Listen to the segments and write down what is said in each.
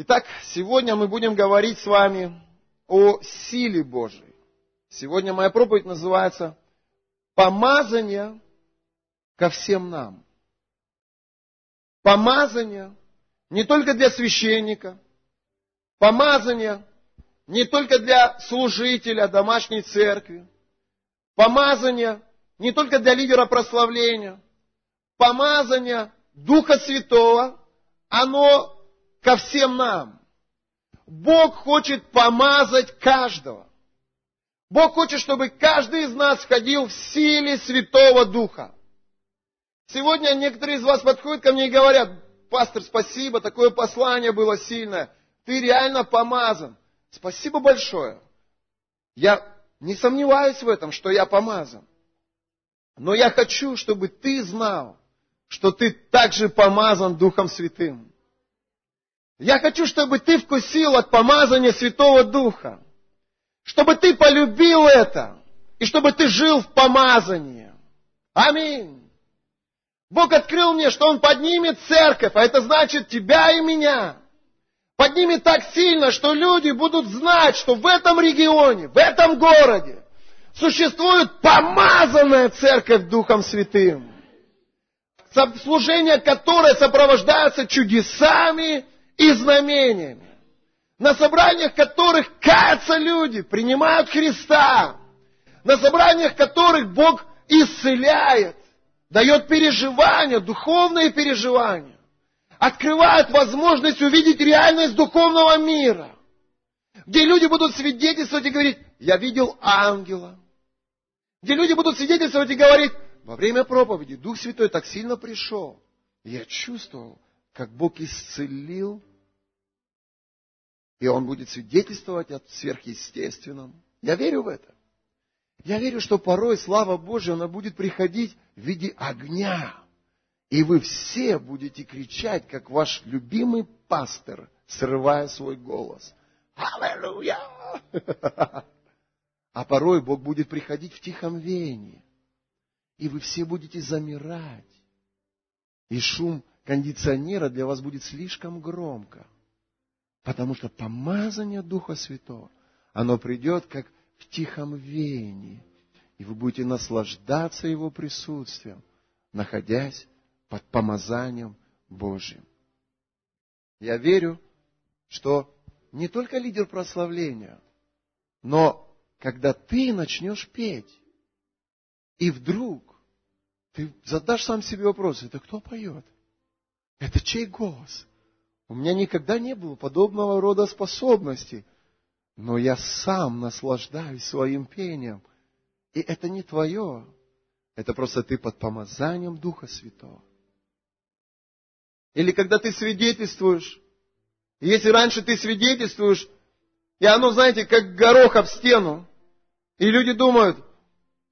Итак, сегодня мы будем говорить с вами о силе Божией. Сегодня моя проповедь называется «Помазание ко всем нам». Помазание не только для священника, помазание не только для служителя домашней церкви, помазание не только для лидера прославления, помазание Духа Святого, оно ко всем нам. Бог хочет помазать каждого. Бог хочет, чтобы каждый из нас входил в силе Святого Духа. Сегодня некоторые из вас подходят ко мне и говорят, пастор, спасибо, такое послание было сильное. Ты реально помазан. Спасибо большое. Я не сомневаюсь в этом, что я помазан. Но я хочу, чтобы ты знал, что ты также помазан Духом Святым. Я хочу, чтобы ты вкусил от помазания Святого Духа. Чтобы ты полюбил это. И чтобы ты жил в помазании. Аминь. Бог открыл мне, что Он поднимет церковь, а это значит тебя и меня. Поднимет так сильно, что люди будут знать, что в этом регионе, в этом городе существует помазанная церковь Духом Святым. Служение которое сопровождается чудесами и знамениями. На собраниях которых каются люди, принимают Христа. На собраниях которых Бог исцеляет, дает переживания, духовные переживания открывает возможность увидеть реальность духовного мира, где люди будут свидетельствовать и говорить, я видел ангела, где люди будут свидетельствовать и говорить, во время проповеди Дух Святой так сильно пришел, я чувствовал, как Бог исцелил, и Он будет свидетельствовать о сверхъестественном. Я верю в это. Я верю, что порой слава Божья, она будет приходить в виде огня, и вы все будете кричать, как ваш любимый пастор, срывая свой голос. Аллилуйя! А порой Бог будет приходить в тихом веянии. И вы все будете замирать. И шум кондиционера для вас будет слишком громко. Потому что помазание Духа Святого, оно придет как в тихом веянии. И вы будете наслаждаться Его присутствием, находясь под помазанием Божьим. Я верю, что не только лидер прославления, но когда ты начнешь петь, и вдруг ты задашь сам себе вопрос, это кто поет? Это чей голос? У меня никогда не было подобного рода способностей, но я сам наслаждаюсь своим пением. И это не твое, это просто ты под помазанием Духа Святого. Или когда ты свидетельствуешь. Если раньше ты свидетельствуешь, и оно, знаете, как горох об стену, и люди думают,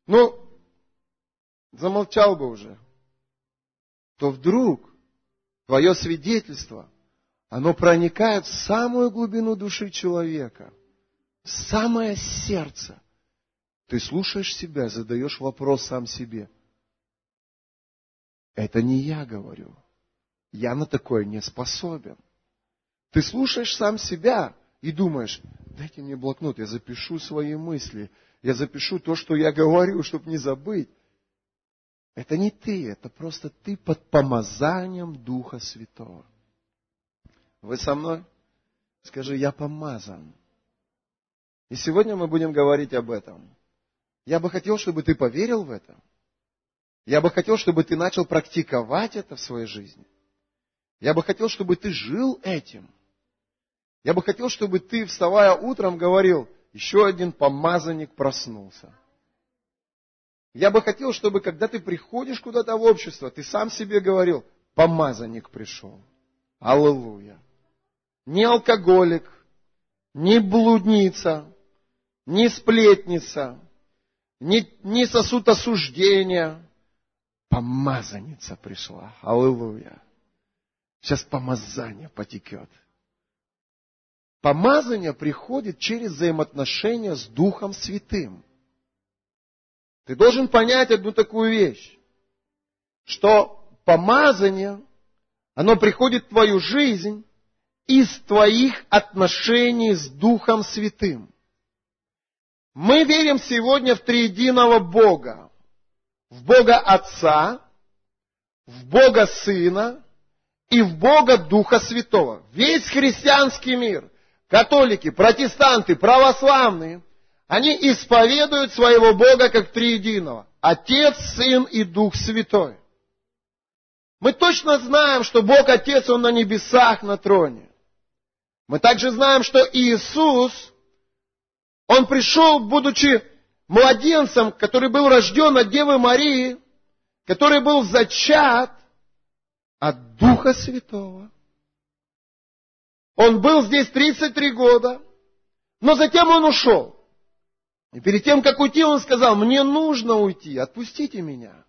ну, замолчал бы уже, то вдруг твое свидетельство, оно проникает в самую глубину души человека, в самое сердце. Ты слушаешь себя, задаешь вопрос сам себе. Это не я говорю. Я на такое не способен. Ты слушаешь сам себя и думаешь, дайте мне блокнот, я запишу свои мысли, я запишу то, что я говорю, чтобы не забыть. Это не ты, это просто ты под помазанием Духа Святого. Вы со мной? Скажи, я помазан. И сегодня мы будем говорить об этом. Я бы хотел, чтобы ты поверил в это. Я бы хотел, чтобы ты начал практиковать это в своей жизни. Я бы хотел, чтобы ты жил этим. Я бы хотел, чтобы ты, вставая утром, говорил, еще один помазанник проснулся. Я бы хотел, чтобы когда ты приходишь куда-то в общество, ты сам себе говорил, помазанник пришел. Аллилуйя. Не алкоголик, не блудница, не сплетница, не, не сосуд осуждения. Помазанница пришла. Аллилуйя. Сейчас помазание потекет. Помазание приходит через взаимоотношения с Духом Святым. Ты должен понять одну такую вещь, что помазание, оно приходит в твою жизнь из твоих отношений с Духом Святым. Мы верим сегодня в триединого Бога. В Бога Отца, в Бога Сына и в Бога Духа Святого. Весь христианский мир, католики, протестанты, православные, они исповедуют своего Бога как триединого. Отец, Сын и Дух Святой. Мы точно знаем, что Бог Отец, Он на небесах на троне. Мы также знаем, что Иисус, Он пришел, будучи младенцем, который был рожден от Девы Марии, который был зачат от Духа Святого. Он был здесь 33 года, но затем он ушел. И перед тем, как уйти, он сказал, мне нужно уйти, отпустите меня.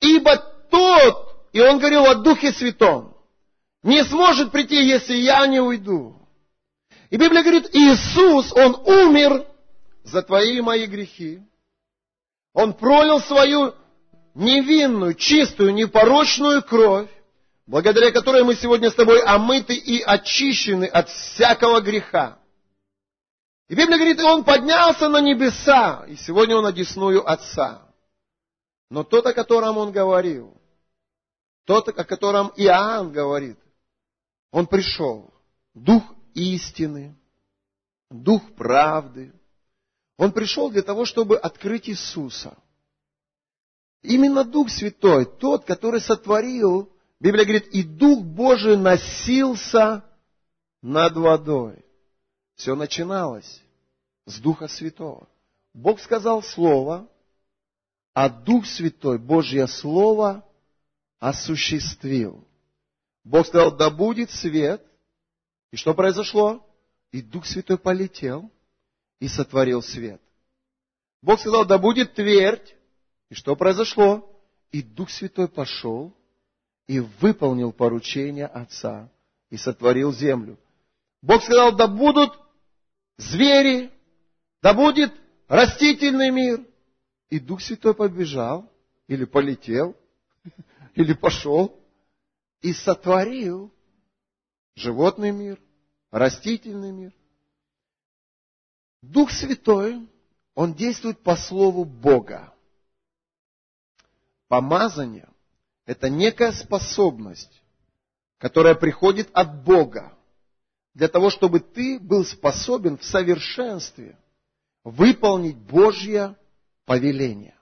Ибо тот, и он говорил о Духе Святом, не сможет прийти, если я не уйду. И Библия говорит, Иисус, Он умер за твои и мои грехи. Он пролил свою невинную, чистую, непорочную кровь, благодаря которой мы сегодня с тобой омыты и очищены от всякого греха. И Библия говорит, он поднялся на небеса, и сегодня он одесную Отца. Но тот, о котором он говорил, тот, о котором Иоанн говорит, он пришел, Дух истины, Дух правды. Он пришел для того, чтобы открыть Иисуса. Именно Дух Святой, тот, который сотворил, Библия говорит, и Дух Божий носился над водой. Все начиналось с Духа Святого. Бог сказал Слово, а Дух Святой, Божье Слово, осуществил. Бог сказал, да будет свет. И что произошло? И Дух Святой полетел и сотворил свет. Бог сказал, да будет твердь. И что произошло? И Дух Святой пошел и выполнил поручение Отца и сотворил землю. Бог сказал, да будут звери, да будет растительный мир. И Дух Святой побежал, или полетел, или пошел, и сотворил животный мир, растительный мир. Дух Святой, Он действует по Слову Бога. Помазание – это некая способность, которая приходит от Бога для того, чтобы ты был способен в совершенстве выполнить Божье повеление.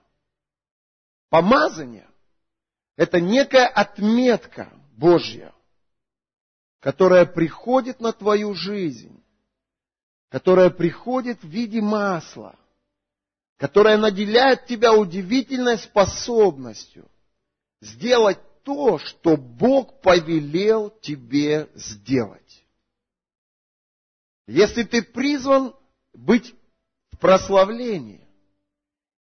Помазание – это некая отметка Божья, которая приходит на твою жизнь, которая приходит в виде масла, которая наделяет тебя удивительной способностью сделать то, что Бог повелел тебе сделать. Если ты призван быть в прославлении,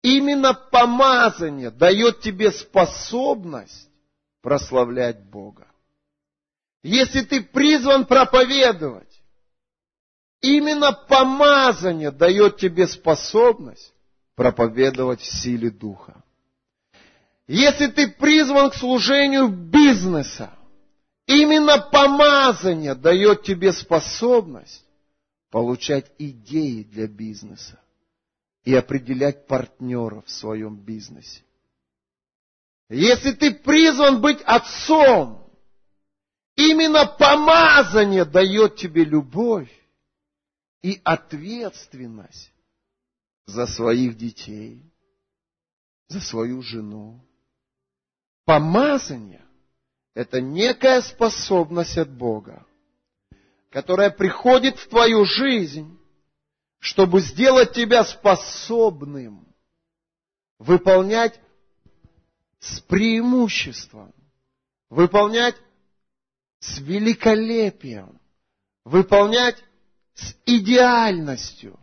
именно помазание дает тебе способность прославлять Бога. Если ты призван проповедовать, именно помазание дает тебе способность проповедовать в силе Духа. Если ты призван к служению бизнеса, именно помазание дает тебе способность получать идеи для бизнеса и определять партнеров в своем бизнесе. Если ты призван быть отцом, именно помазание дает тебе любовь и ответственность за своих детей, за свою жену. Помазание – это некая способность от Бога которая приходит в твою жизнь, чтобы сделать тебя способным выполнять с преимуществом, выполнять с великолепием, выполнять с идеальностью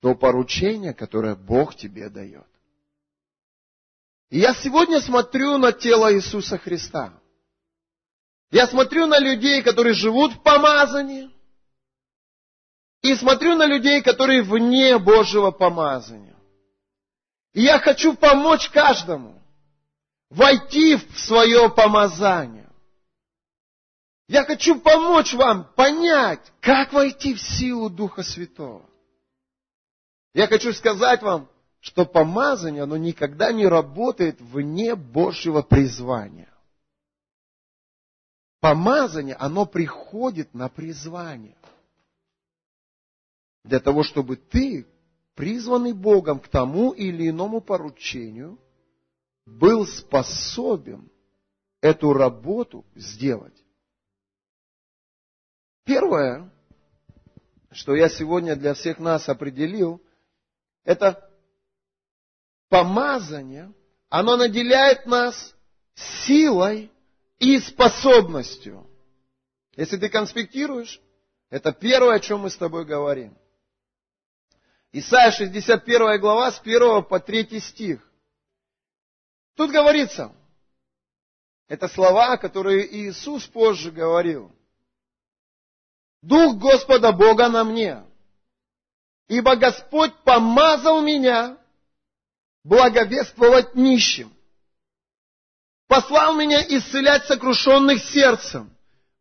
то поручение, которое Бог тебе дает. И я сегодня смотрю на тело Иисуса Христа – я смотрю на людей, которые живут в помазании, и смотрю на людей, которые вне Божьего помазания. И я хочу помочь каждому войти в свое помазание. Я хочу помочь вам понять, как войти в силу Духа Святого. Я хочу сказать вам, что помазание, оно никогда не работает вне Божьего призвания. Помазание, оно приходит на призвание. Для того, чтобы ты, призванный Богом к тому или иному поручению, был способен эту работу сделать. Первое, что я сегодня для всех нас определил, это помазание, оно наделяет нас силой и способностью. Если ты конспектируешь, это первое, о чем мы с тобой говорим. Исайя 61 глава с 1 по 3 стих. Тут говорится, это слова, которые Иисус позже говорил. Дух Господа Бога на мне, ибо Господь помазал меня благовествовать нищим, послал меня исцелять сокрушенных сердцем,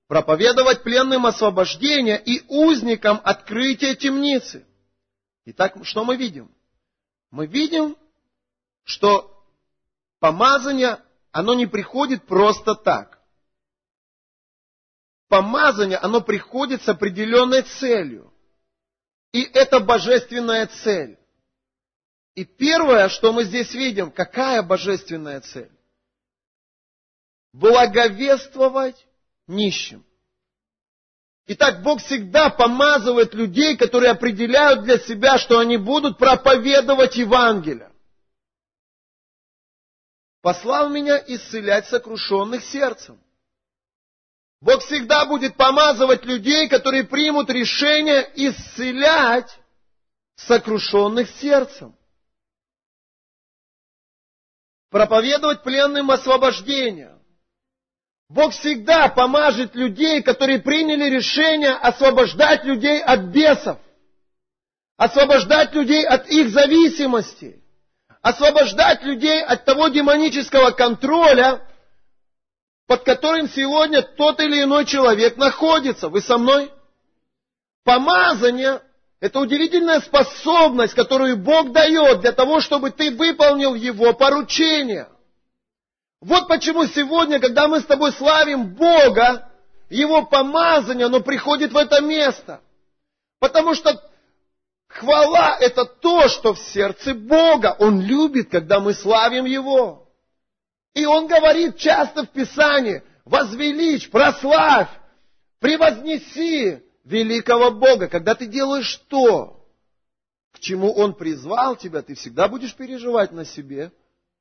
проповедовать пленным освобождение и узникам открытие темницы. Итак, что мы видим? Мы видим, что помазание, оно не приходит просто так. Помазание, оно приходит с определенной целью. И это божественная цель. И первое, что мы здесь видим, какая божественная цель? Благовествовать нищим. Итак, Бог всегда помазывает людей, которые определяют для себя, что они будут проповедовать Евангелие. Послал меня исцелять сокрушенных сердцем. Бог всегда будет помазывать людей, которые примут решение исцелять сокрушенных сердцем проповедовать пленным освобождение. Бог всегда помажет людей, которые приняли решение освобождать людей от бесов, освобождать людей от их зависимости, освобождать людей от того демонического контроля, под которым сегодня тот или иной человек находится. Вы со мной? Помазание это удивительная способность, которую Бог дает для того, чтобы ты выполнил Его поручение. Вот почему сегодня, когда мы с тобой славим Бога, Его помазание, оно приходит в это место. Потому что хвала – это то, что в сердце Бога. Он любит, когда мы славим Его. И Он говорит часто в Писании, возвеличь, прославь, превознеси, великого Бога, когда ты делаешь то, к чему Он призвал тебя, ты всегда будешь переживать на себе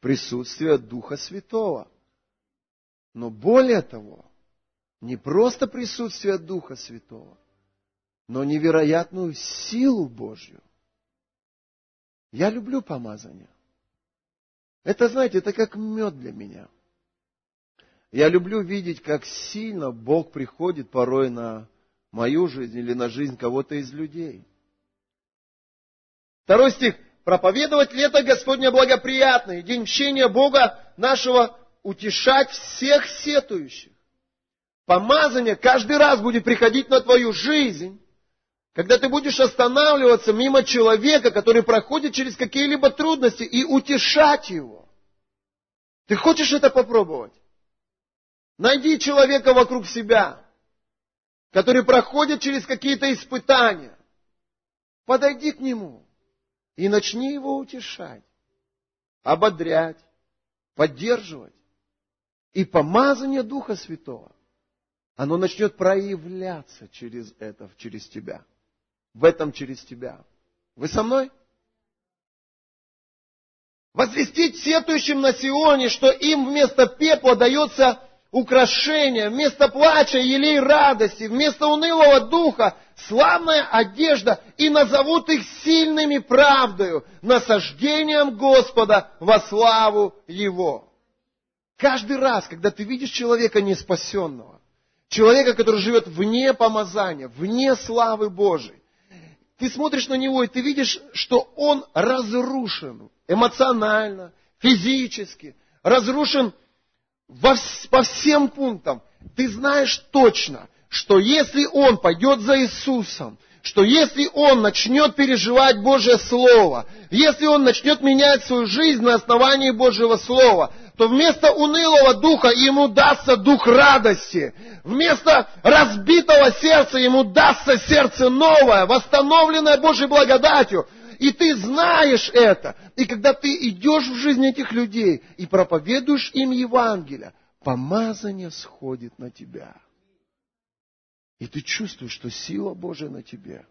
присутствие Духа Святого. Но более того, не просто присутствие Духа Святого, но невероятную силу Божью. Я люблю помазание. Это, знаете, это как мед для меня. Я люблю видеть, как сильно Бог приходит порой на мою жизнь или на жизнь кого-то из людей. Второй стих. Проповедовать лето Господня благоприятное, день мщения Бога нашего утешать всех сетующих. Помазание каждый раз будет приходить на твою жизнь, когда ты будешь останавливаться мимо человека, который проходит через какие-либо трудности, и утешать его. Ты хочешь это попробовать? Найди человека вокруг себя, который проходит через какие-то испытания, подойди к нему и начни его утешать, ободрять, поддерживать. И помазание Духа Святого, оно начнет проявляться через это, через тебя. В этом через тебя. Вы со мной? Возвестить сетующим на Сионе, что им вместо пепла дается украшения, вместо плача елей радости, вместо унылого духа славная одежда, и назовут их сильными правдою, насаждением Господа во славу Его. Каждый раз, когда ты видишь человека неспасенного, человека, который живет вне помазания, вне славы Божией, ты смотришь на него, и ты видишь, что он разрушен эмоционально, физически, разрушен во, по всем пунктам. ты знаешь точно, что если он пойдет за Иисусом, что если он начнет переживать Божье Слово, если он начнет менять свою жизнь на основании Божьего Слова, то вместо унылого духа ему дастся дух радости. Вместо разбитого сердца ему дастся сердце новое, восстановленное Божьей благодатью. И ты знаешь это. И когда ты идешь в жизнь этих людей и проповедуешь им Евангелие, помазание сходит на тебя. И ты чувствуешь, что сила Божия на тебе.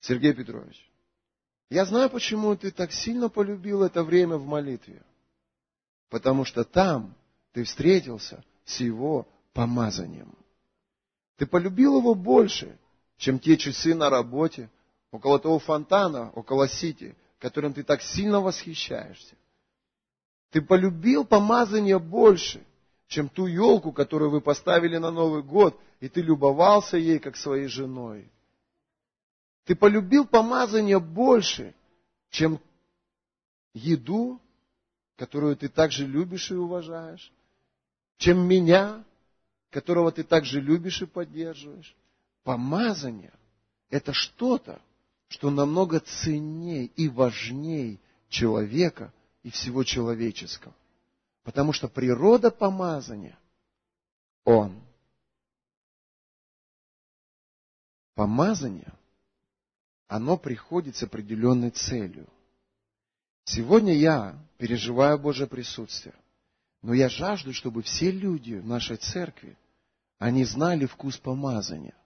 Сергей Петрович, я знаю, почему ты так сильно полюбил это время в молитве. Потому что там ты встретился с его помазанием. Ты полюбил его больше, чем те часы на работе, около того фонтана, около Сити, которым ты так сильно восхищаешься. Ты полюбил помазание больше, чем ту елку, которую вы поставили на Новый год, и ты любовался ей, как своей женой. Ты полюбил помазание больше, чем еду, которую ты также любишь и уважаешь, чем меня, которого ты также любишь и поддерживаешь. Помазание – это что-то, что намного ценней и важней человека и всего человеческого. Потому что природа помазания – Он. Помазание, оно приходит с определенной целью. Сегодня я переживаю Божье присутствие, но я жажду, чтобы все люди в нашей церкви, они знали вкус помазания,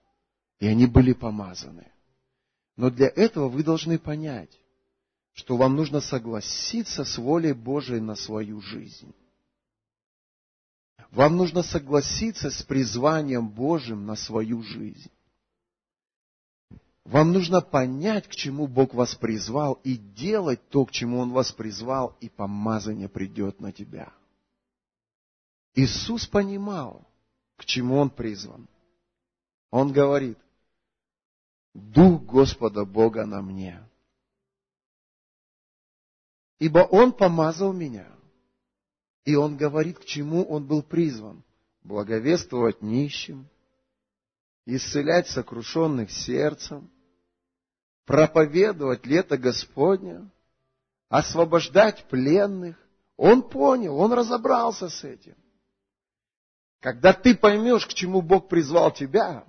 и они были помазаны. Но для этого вы должны понять, что вам нужно согласиться с волей Божией на свою жизнь. Вам нужно согласиться с призванием Божьим на свою жизнь. Вам нужно понять, к чему Бог вас призвал, и делать то, к чему Он вас призвал, и помазание придет на тебя. Иисус понимал, к чему Он призван. Он говорит, Дух Господа Бога на мне. Ибо Он помазал меня. И Он говорит, к чему Он был призван. Благовествовать нищим, исцелять сокрушенных сердцем, проповедовать лето Господня, освобождать пленных. Он понял, он разобрался с этим. Когда ты поймешь, к чему Бог призвал тебя,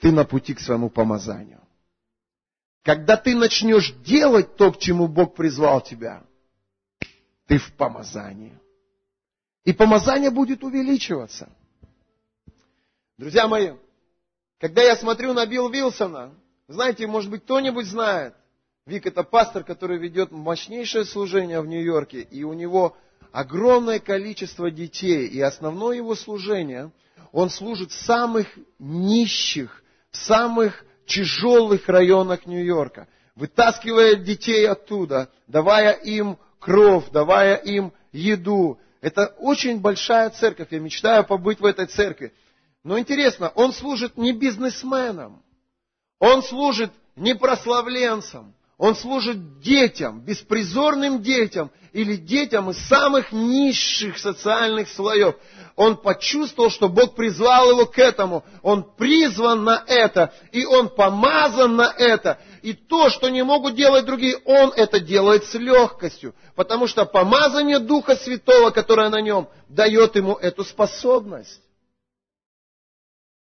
ты на пути к своему помазанию. Когда ты начнешь делать то, к чему Бог призвал тебя, ты в помазании. И помазание будет увеличиваться. Друзья мои, когда я смотрю на Билл Вилсона, знаете, может быть, кто-нибудь знает, Вик это пастор, который ведет мощнейшее служение в Нью-Йорке, и у него огромное количество детей, и основное его служение, он служит в самых нищих, в самых тяжелых районах Нью-Йорка, вытаскивая детей оттуда, давая им кровь, давая им еду. Это очень большая церковь, я мечтаю побыть в этой церкви. Но интересно, он служит не бизнесменам, он служит не прославленцам, он служит детям, беспризорным детям или детям из самых низших социальных слоев. Он почувствовал, что Бог призвал его к этому. Он призван на это, и он помазан на это. И то, что не могут делать другие, он это делает с легкостью. Потому что помазание Духа Святого, которое на нем, дает ему эту способность.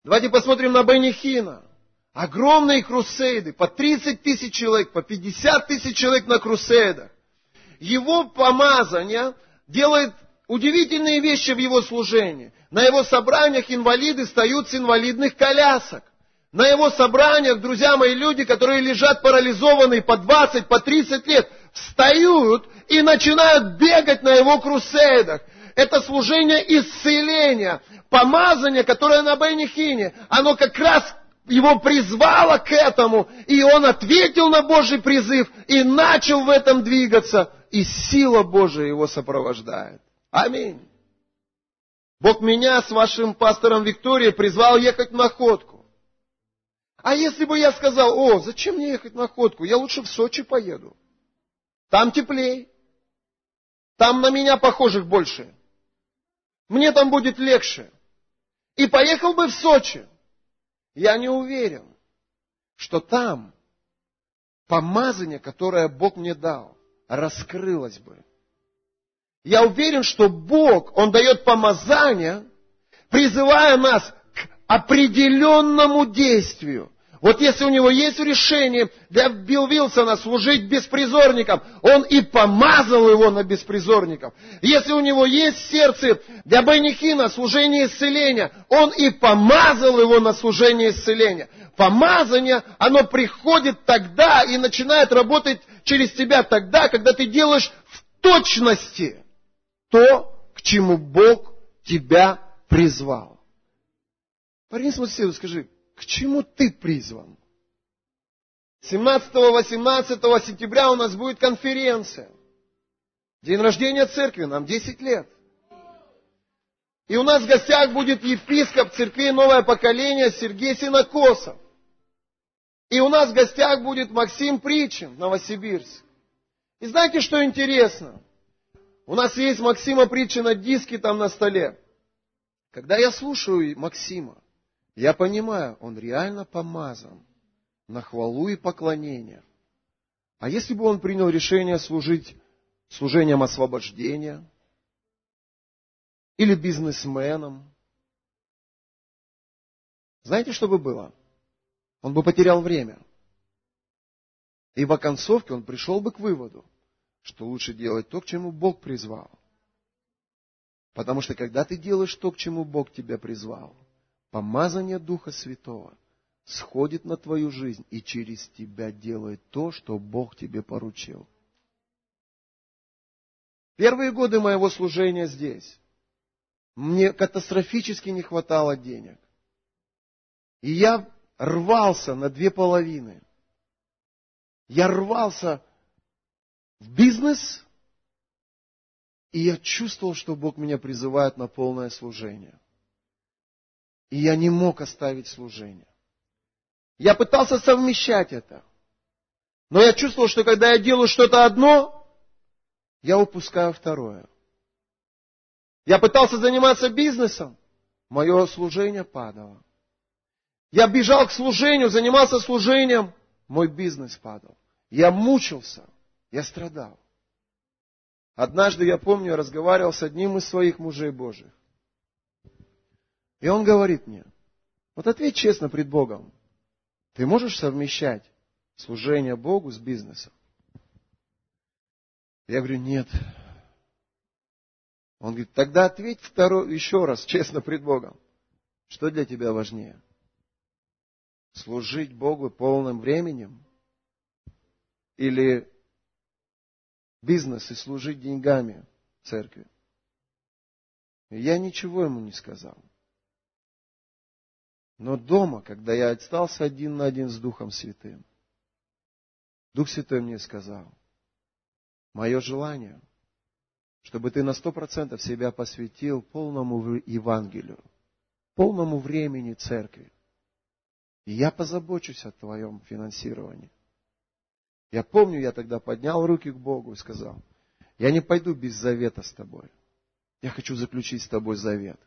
Давайте посмотрим на Бенихина. Огромные крусейды, по 30 тысяч человек, по 50 тысяч человек на крусейдах. Его помазание делает удивительные вещи в его служении. На его собраниях инвалиды встают с инвалидных колясок. На его собраниях, друзья мои, люди, которые лежат парализованные по 20, по 30 лет, встают и начинают бегать на его крусейдах. Это служение исцеления, помазание, которое на Бенихине, оно как раз его призвало к этому, и он ответил на Божий призыв и начал в этом двигаться, и сила Божия его сопровождает. Аминь. Бог меня с вашим пастором Викторией призвал ехать в находку. А если бы я сказал, о, зачем мне ехать в находку, я лучше в Сочи поеду. Там теплее. Там на меня похожих больше. Мне там будет легче. И поехал бы в Сочи. Я не уверен, что там помазание, которое Бог мне дал, раскрылось бы. Я уверен, что Бог, Он дает помазание, призывая нас определенному действию. Вот если у него есть решение для Билл Вилсона служить беспризорникам, он и помазал его на беспризорников. Если у него есть сердце для Байнихина служение исцеления, он и помазал его на служение исцеления. Помазание, оно приходит тогда и начинает работать через тебя тогда, когда ты делаешь в точности то, к чему Бог тебя призвал. Парень, смотри, скажи, к чему ты призван? 17-18 сентября у нас будет конференция. День рождения церкви, нам 10 лет. И у нас в гостях будет епископ церкви «Новое поколение» Сергей Синокосов. И у нас в гостях будет Максим Причин, Новосибирск. И знаете, что интересно? У нас есть Максима Притчина диски там на столе. Когда я слушаю Максима, я понимаю, он реально помазан на хвалу и поклонение. А если бы он принял решение служить служением освобождения или бизнесменом, знаете, что бы было? Он бы потерял время. И в оконцовке он пришел бы к выводу, что лучше делать то, к чему Бог призвал. Потому что когда ты делаешь то, к чему Бог тебя призвал, помазание Духа Святого сходит на твою жизнь и через тебя делает то, что Бог тебе поручил. Первые годы моего служения здесь мне катастрофически не хватало денег. И я рвался на две половины. Я рвался в бизнес, и я чувствовал, что Бог меня призывает на полное служение. И я не мог оставить служение. Я пытался совмещать это. Но я чувствовал, что когда я делаю что-то одно, я упускаю второе. Я пытался заниматься бизнесом, мое служение падало. Я бежал к служению, занимался служением, мой бизнес падал. Я мучился, я страдал. Однажды, я помню, я разговаривал с одним из своих мужей Божьих. И он говорит мне, вот ответь честно пред Богом, ты можешь совмещать служение Богу с бизнесом? Я говорю, нет. Он говорит, тогда ответь второй, еще раз, честно пред Богом. Что для тебя важнее? служить Богу полным временем или бизнес и служить деньгами церкви. я ничего ему не сказал. Но дома, когда я остался один на один с Духом Святым, Дух Святой мне сказал, мое желание, чтобы ты на сто процентов себя посвятил полному Евангелию, полному времени церкви. И я позабочусь о твоем финансировании. Я помню, я тогда поднял руки к Богу и сказал, я не пойду без завета с тобой. Я хочу заключить с тобой завет.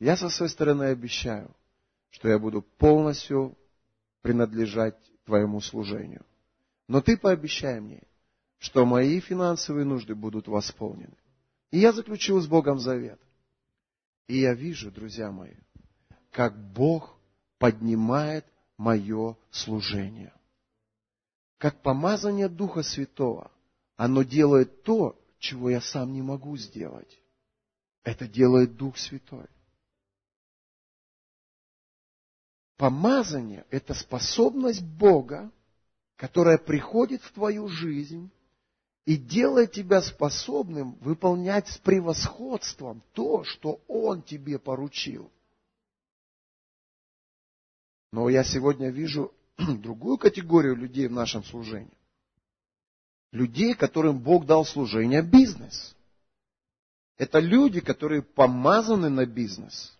Я со своей стороны обещаю, что я буду полностью принадлежать твоему служению. Но ты пообещай мне, что мои финансовые нужды будут восполнены. И я заключил с Богом завет. И я вижу, друзья мои, как Бог поднимает мое служение. Как помазание Духа Святого, оно делает то, чего я сам не могу сделать. Это делает Дух Святой. Помазание – это способность Бога, которая приходит в твою жизнь и делает тебя способным выполнять с превосходством то, что Он тебе поручил. Но я сегодня вижу другую категорию людей в нашем служении. Людей, которым Бог дал служение бизнес. Это люди, которые помазаны на бизнес.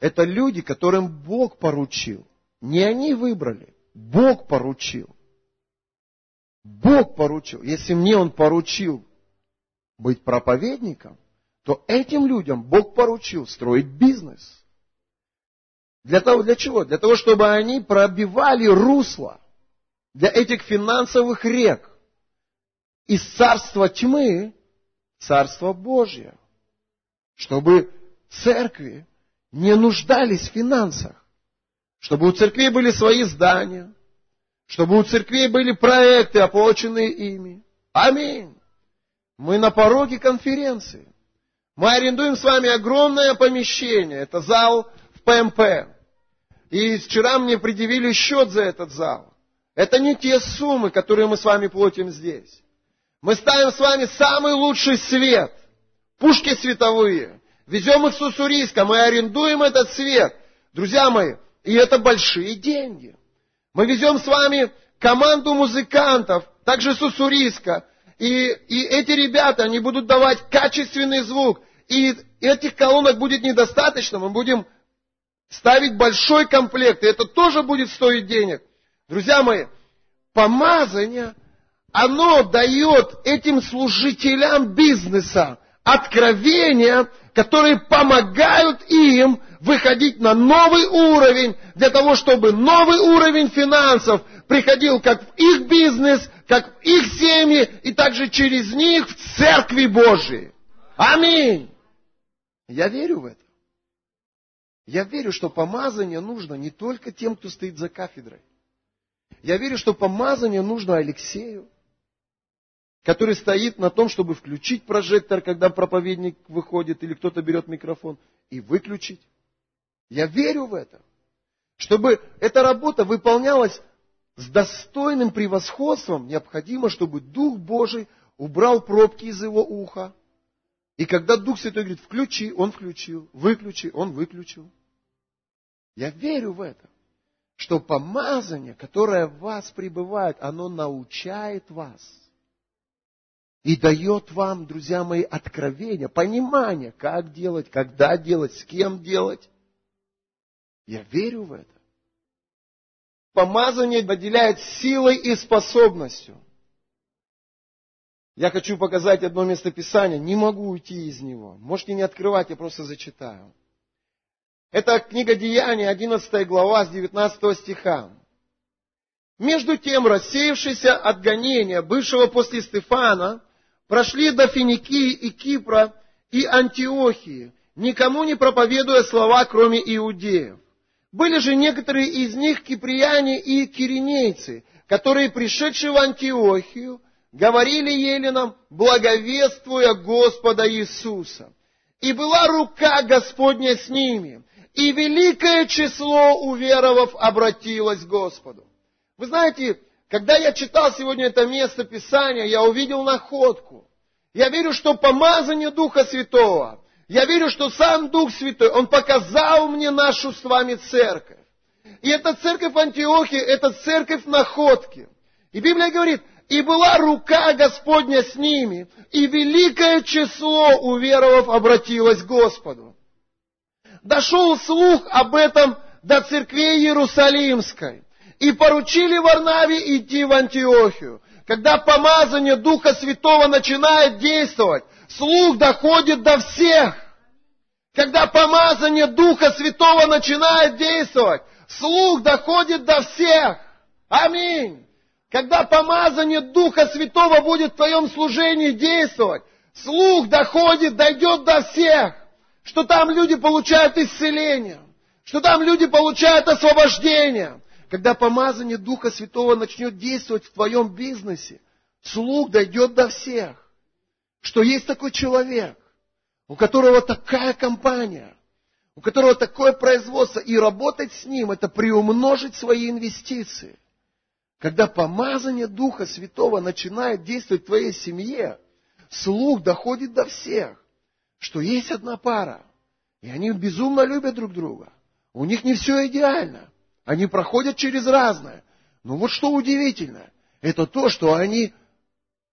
Это люди, которым Бог поручил. Не они выбрали, Бог поручил. Бог поручил. Если мне Он поручил быть проповедником, то этим людям Бог поручил строить бизнес. Для того, для чего? Для того, чтобы они пробивали русло для этих финансовых рек из царства тьмы в царство Божье. Чтобы церкви не нуждались в финансах. Чтобы у церкви были свои здания. Чтобы у церкви были проекты, оплаченные ими. Аминь. Мы на пороге конференции. Мы арендуем с вами огромное помещение. Это зал в ПМП. И вчера мне предъявили счет за этот зал. Это не те суммы, которые мы с вами платим здесь. Мы ставим с вами самый лучший свет. Пушки световые. Везем их с Уссурийска. Мы арендуем этот свет. Друзья мои, и это большие деньги. Мы везем с вами команду музыкантов, также с Уссурийска. И, и эти ребята, они будут давать качественный звук. И этих колонок будет недостаточно. Мы будем ставить большой комплект. И это тоже будет стоить денег. Друзья мои, помазание, оно дает этим служителям бизнеса откровения, которые помогают им выходить на новый уровень, для того, чтобы новый уровень финансов приходил как в их бизнес, как в их семьи, и также через них в Церкви Божией. Аминь. Я верю в это. Я верю, что помазание нужно не только тем, кто стоит за кафедрой. Я верю, что помазание нужно Алексею, который стоит на том, чтобы включить прожектор, когда проповедник выходит или кто-то берет микрофон, и выключить. Я верю в это. Чтобы эта работа выполнялась с достойным превосходством, необходимо, чтобы Дух Божий убрал пробки из его уха. И когда Дух Святой говорит, включи, он включил, выключи, он выключил. Я верю в это, что помазание, которое в вас пребывает, оно научает вас – и дает вам, друзья мои, откровение, понимание, как делать, когда делать, с кем делать. Я верю в это. Помазание наделяет силой и способностью. Я хочу показать одно местописание, не могу уйти из него. Можете не открывать, я просто зачитаю. Это книга Деяний, 11 глава, с 19 стиха. Между тем, рассеявшийся от гонения, бывшего после Стефана, прошли до Финикии и Кипра и Антиохии, никому не проповедуя слова, кроме иудеев. Были же некоторые из них киприяне и киринейцы, которые, пришедшие в Антиохию, говорили еленам, благовествуя Господа Иисуса. И была рука Господня с ними, и великое число уверовав обратилось к Господу. Вы знаете, когда я читал сегодня это место Писания, я увидел находку. Я верю, что помазание Духа Святого, я верю, что сам Дух Святой, Он показал мне нашу с вами церковь. И эта церковь Антиохии, это церковь находки. И Библия говорит, и была рука Господня с ними, и великое число уверовав обратилось к Господу. Дошел слух об этом до церкви Иерусалимской и поручили Варнаве идти в Антиохию. Когда помазание Духа Святого начинает действовать, слух доходит до всех. Когда помазание Духа Святого начинает действовать, слух доходит до всех. Аминь. Когда помазание Духа Святого будет в твоем служении действовать, слух доходит, дойдет до всех, что там люди получают исцеление, что там люди получают освобождение, когда помазание Духа Святого начнет действовать в твоем бизнесе, слух дойдет до всех, что есть такой человек, у которого такая компания, у которого такое производство, и работать с ним – это приумножить свои инвестиции. Когда помазание Духа Святого начинает действовать в твоей семье, слух доходит до всех, что есть одна пара, и они безумно любят друг друга. У них не все идеально. Они проходят через разное. Но вот что удивительно, это то, что они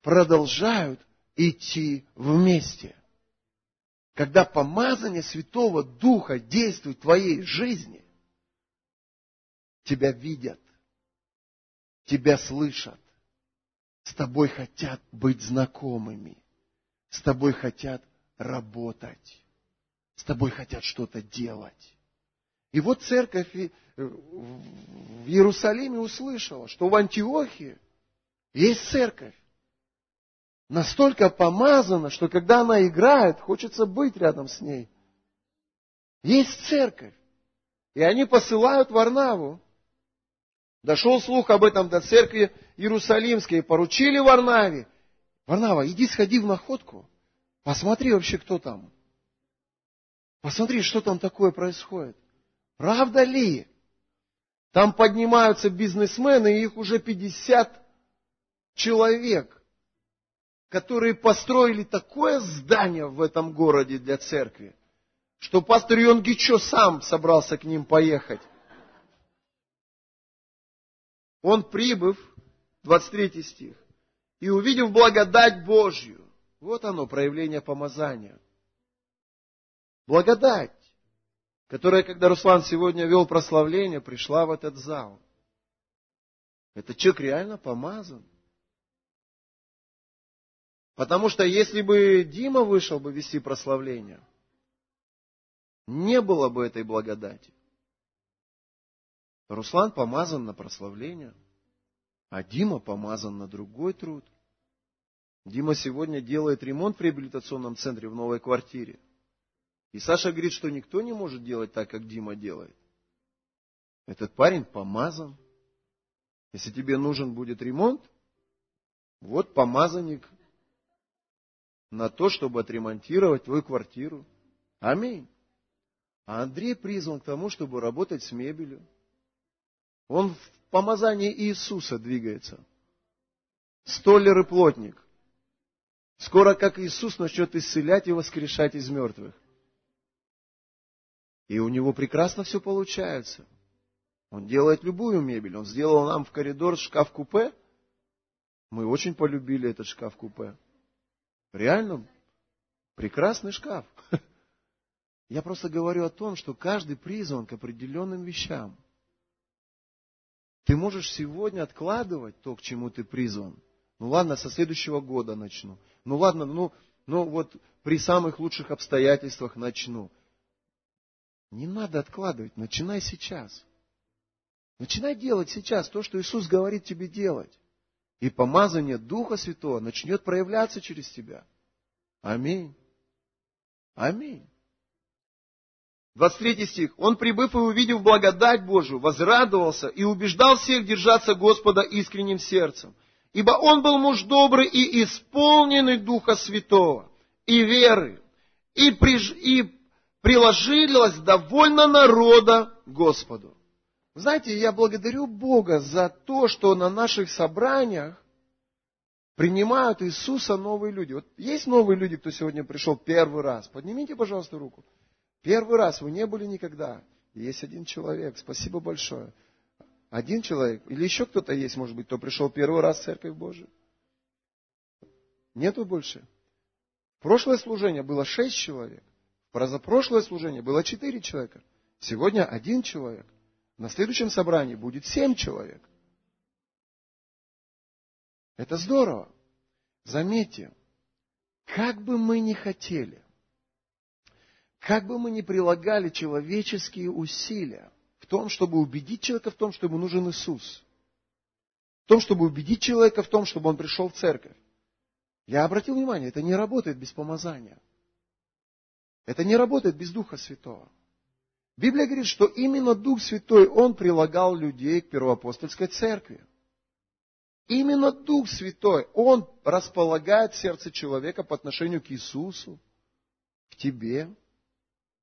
продолжают идти вместе. Когда помазание Святого Духа действует в твоей жизни, тебя видят, тебя слышат, с тобой хотят быть знакомыми, с тобой хотят работать. С тобой хотят что-то делать. И вот церковь э, в Иерусалиме услышала, что в Антиохии есть церковь. Настолько помазана, что когда она играет, хочется быть рядом с ней. Есть церковь. И они посылают Варнаву. Дошел слух об этом до церкви Иерусалимской. Поручили Варнаве. Варнава, иди сходи в находку. Посмотри вообще, кто там. Посмотри, что там такое происходит. Правда ли? Там поднимаются бизнесмены, их уже 50 человек, которые построили такое здание в этом городе для церкви, что пастор Йонгичо сам собрался к ним поехать. Он, прибыв, 23 стих, и увидев благодать Божью, вот оно, проявление помазания. Благодать, которая, когда Руслан сегодня вел прославление, пришла в этот зал. Этот человек реально помазан. Потому что если бы Дима вышел бы вести прославление, не было бы этой благодати. Руслан помазан на прославление, а Дима помазан на другой труд. Дима сегодня делает ремонт в реабилитационном центре в новой квартире. И Саша говорит, что никто не может делать так, как Дима делает. Этот парень помазан. Если тебе нужен будет ремонт, вот помазанник на то, чтобы отремонтировать твою квартиру. Аминь. А Андрей призван к тому, чтобы работать с мебелью. Он в помазании Иисуса двигается. Столер и плотник. Скоро, как Иисус, начнет исцелять и воскрешать из мертвых. И у него прекрасно все получается. Он делает любую мебель. Он сделал нам в коридор шкаф-купе. Мы очень полюбили этот шкаф-купе. Реально прекрасный шкаф. Я просто говорю о том, что каждый призван к определенным вещам. Ты можешь сегодня откладывать то, к чему ты призван. Ну ладно, со следующего года начну. Ну ладно, ну, ну вот при самых лучших обстоятельствах начну. Не надо откладывать, начинай сейчас. Начинай делать сейчас то, что Иисус говорит тебе делать. И помазание Духа Святого начнет проявляться через тебя. Аминь. Аминь. 23 стих. Он, прибыв и увидев благодать Божию, возрадовался и убеждал всех держаться Господа искренним сердцем. Ибо он был муж добрый и исполненный Духа Святого и веры, и, приж... и приложилось довольно народа Господу. Знаете, я благодарю Бога за то, что на наших собраниях принимают Иисуса новые люди. Вот есть новые люди, кто сегодня пришел первый раз? Поднимите, пожалуйста, руку. Первый раз вы не были никогда. Есть один человек. Спасибо большое. Один человек. Или еще кто-то есть, может быть, кто пришел первый раз в Церковь Божию. Нету больше. прошлое служение было шесть человек. В прошлое служение было четыре человека. Сегодня один человек. На следующем собрании будет семь человек. Это здорово. Заметьте, как бы мы ни хотели, как бы мы ни прилагали человеческие усилия в том, чтобы убедить человека в том, что ему нужен Иисус, в том, чтобы убедить человека в том, чтобы он пришел в церковь, я обратил внимание, это не работает без помазания. Это не работает без Духа Святого. Библия говорит, что именно Дух Святой, Он прилагал людей к первоапостольской церкви. Именно Дух Святой, Он располагает сердце человека по отношению к Иисусу, к тебе,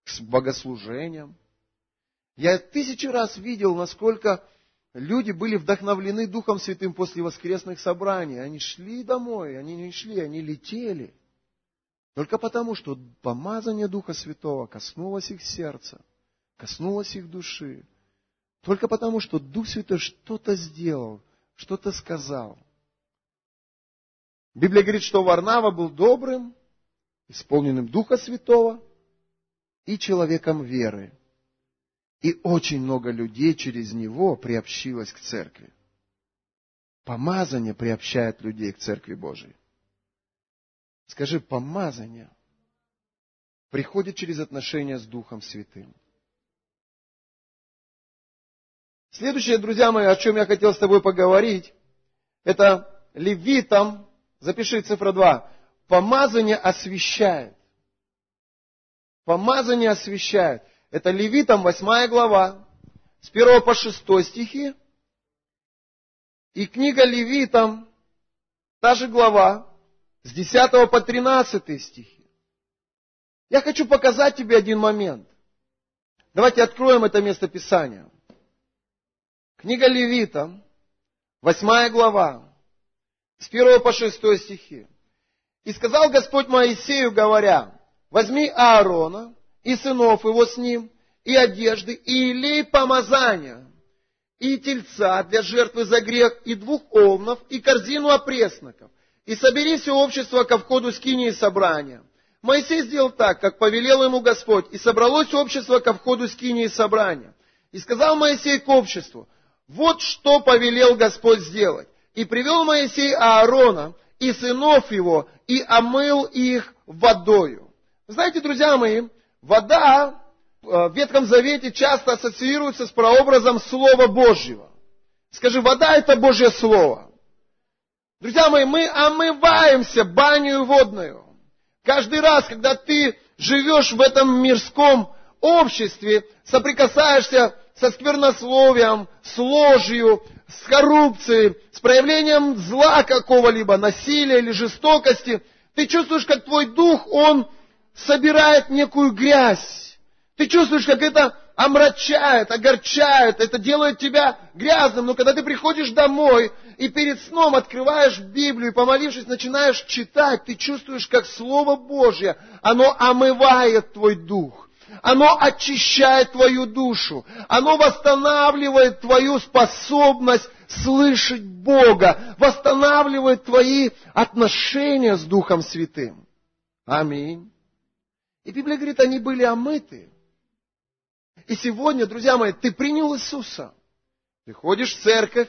к богослужениям. Я тысячи раз видел, насколько люди были вдохновлены Духом Святым после воскресных собраний. Они шли домой, они не шли, они летели. Только потому, что помазание Духа Святого коснулось их сердца, коснулось их души. Только потому, что Дух Святой что-то сделал, что-то сказал. Библия говорит, что Варнава был добрым, исполненным Духа Святого и человеком веры. И очень много людей через него приобщилось к церкви. Помазание приобщает людей к церкви Божией. Скажи, помазание приходит через отношения с Духом Святым. Следующее, друзья мои, о чем я хотел с тобой поговорить, это левитам, запиши цифра 2, помазание освещает. Помазание освещает. Это левитам 8 глава, с 1 по 6 стихи. И книга левитам, та же глава, с 10 по 13 стихи. Я хочу показать тебе один момент. Давайте откроем это место Писания. Книга Левита, 8 глава, с 1 по 6 стихи. «И сказал Господь Моисею, говоря, возьми Аарона и сынов его с ним, и одежды, и илей помазания, и тельца для жертвы за грех, и двух овнов, и корзину опресноков, и собери все общество ко входу скинии собрания. Моисей сделал так, как повелел ему Господь, и собралось общество ко входу скинии собрания. И сказал Моисей к обществу, вот что повелел Господь сделать. И привел Моисей Аарона и сынов его, и омыл их водою. Знаете, друзья мои, вода э, в Ветхом Завете часто ассоциируется с прообразом Слова Божьего. Скажи, вода это Божье Слово. Друзья мои, мы омываемся баню водную. Каждый раз, когда ты живешь в этом мирском обществе, соприкасаешься со сквернословием, с ложью, с коррупцией, с проявлением зла какого-либо, насилия или жестокости, ты чувствуешь, как твой дух, он собирает некую грязь. Ты чувствуешь, как это омрачает, огорчает, это делает тебя грязным. Но когда ты приходишь домой и перед сном открываешь Библию и помолившись начинаешь читать, ты чувствуешь, как Слово Божье, оно омывает твой дух. Оно очищает твою душу. Оно восстанавливает твою способность слышать Бога. Восстанавливает твои отношения с Духом Святым. Аминь. И Библия говорит, они были омыты. И сегодня, друзья мои, ты принял Иисуса. Ты ходишь в церковь,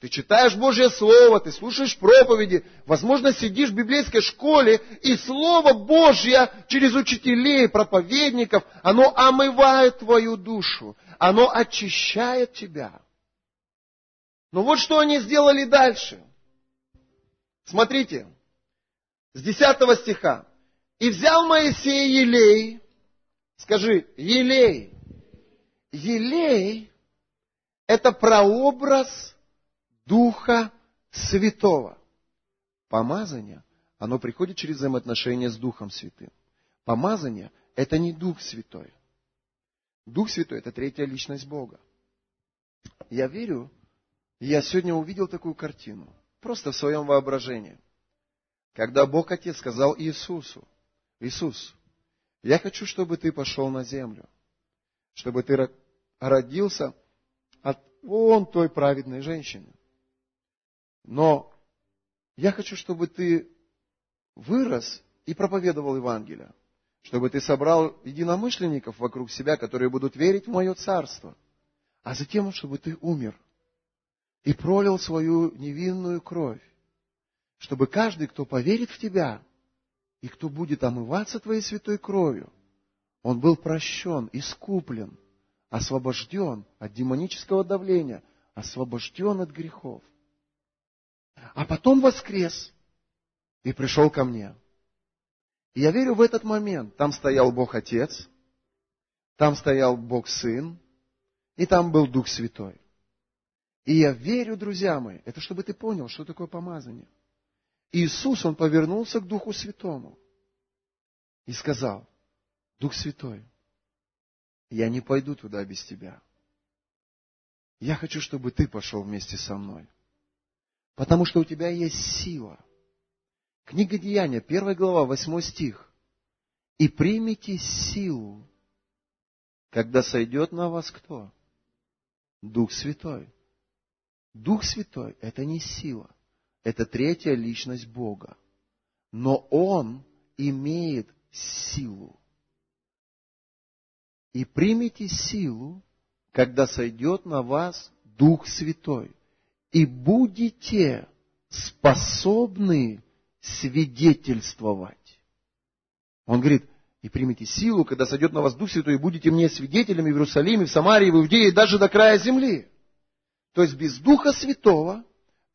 ты читаешь Божье Слово, ты слушаешь проповеди, возможно, сидишь в библейской школе, и Слово Божье через учителей, проповедников, оно омывает твою душу, оно очищает тебя. Но вот что они сделали дальше. Смотрите, с 10 стиха. «И взял Моисей елей». Скажи, елей. Елей – это прообраз Духа Святого. Помазание, оно приходит через взаимоотношения с Духом Святым. Помазание – это не Дух Святой. Дух Святой – это третья личность Бога. Я верю, я сегодня увидел такую картину, просто в своем воображении. Когда Бог Отец сказал Иисусу, Иисус, я хочу, чтобы ты пошел на землю, чтобы ты родился от вон той праведной женщины. Но я хочу, чтобы ты вырос и проповедовал Евангелие, чтобы ты собрал единомышленников вокруг себя, которые будут верить в мое царство, а затем, чтобы ты умер и пролил свою невинную кровь, чтобы каждый, кто поверит в тебя и кто будет омываться твоей святой кровью, он был прощен, искуплен, освобожден от демонического давления, освобожден от грехов а потом воскрес и пришел ко мне. И я верю в этот момент. Там стоял Бог Отец, там стоял Бог Сын, и там был Дух Святой. И я верю, друзья мои, это чтобы ты понял, что такое помазание. Иисус, Он повернулся к Духу Святому и сказал, Дух Святой, я не пойду туда без тебя. Я хочу, чтобы ты пошел вместе со мной. Потому что у тебя есть сила. Книга Деяния, первая глава, восьмой стих. И примите силу, когда сойдет на вас кто? Дух Святой. Дух Святой – это не сила, это третья личность Бога. Но Он имеет силу. И примите силу, когда сойдет на вас Дух Святой и будете способны свидетельствовать. Он говорит, и примите силу, когда сойдет на вас Дух Святой, и будете мне свидетелями в Иерусалиме, в Самарии, в Иудее, даже до края земли. То есть без Духа Святого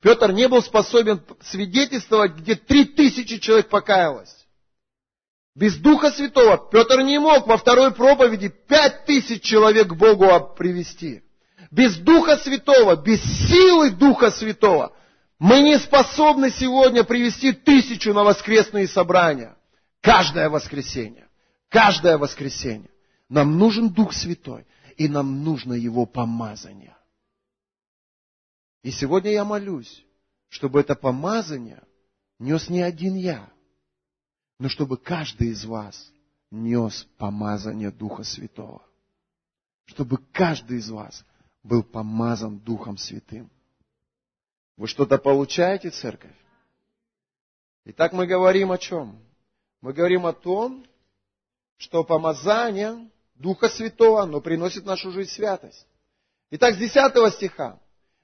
Петр не был способен свидетельствовать, где три тысячи человек покаялось. Без Духа Святого Петр не мог во второй проповеди пять тысяч человек к Богу привести. Без Духа Святого, без силы Духа Святого мы не способны сегодня привести тысячу на воскресные собрания. Каждое воскресенье. Каждое воскресенье. Нам нужен Дух Святой, и нам нужно Его помазание. И сегодня я молюсь, чтобы это помазание нес не один я, но чтобы каждый из вас нес помазание Духа Святого. Чтобы каждый из вас был помазан Духом Святым. Вы что-то получаете, церковь? Итак, мы говорим о чем? Мы говорим о том, что помазание Духа Святого, оно приносит в нашу жизнь святость. Итак, с 10 стиха.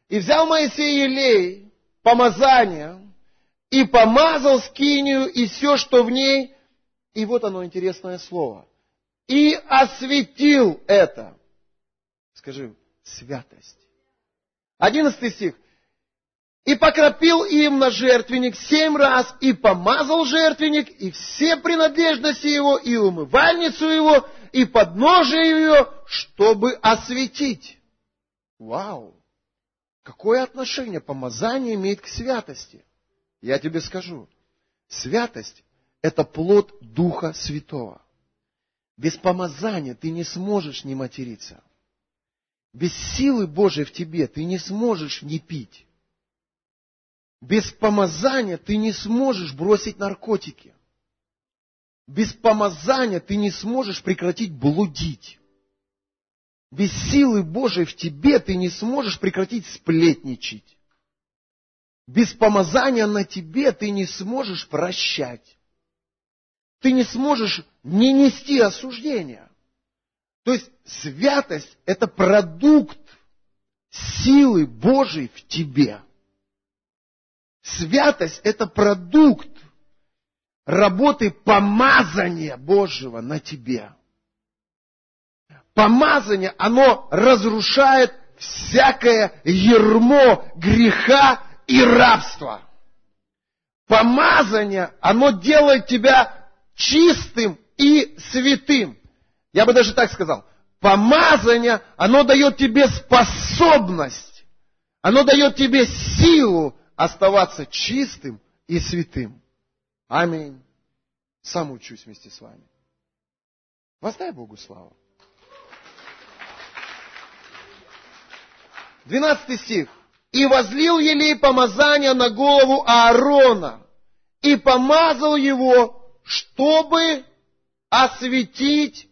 «И взял Моисей елей, помазание, и помазал скинию и все, что в ней, и вот оно интересное слово, и осветил это». Скажи, святость. Одиннадцатый стих. И покропил им на жертвенник семь раз, и помазал жертвенник, и все принадлежности его, и умывальницу его, и подножие ее, чтобы осветить. Вау! Какое отношение помазание имеет к святости? Я тебе скажу. Святость – это плод Духа Святого. Без помазания ты не сможешь не материться. Без силы Божией в тебе ты не сможешь не пить. Без помазания ты не сможешь бросить наркотики. Без помазания ты не сможешь прекратить блудить. Без силы Божией в тебе ты не сможешь прекратить сплетничать. Без помазания на тебе ты не сможешь прощать. Ты не сможешь не нести осуждения. То есть святость – это продукт силы Божией в тебе. Святость – это продукт работы помазания Божьего на тебе. Помазание, оно разрушает всякое ермо греха и рабства. Помазание, оно делает тебя чистым и святым. Я бы даже так сказал. Помазание, оно дает тебе способность, оно дает тебе силу оставаться чистым и святым. Аминь. Сам учусь вместе с вами. Воздай Богу славу. Двенадцатый стих. «И возлил елей помазания на голову Аарона, и помазал его, чтобы осветить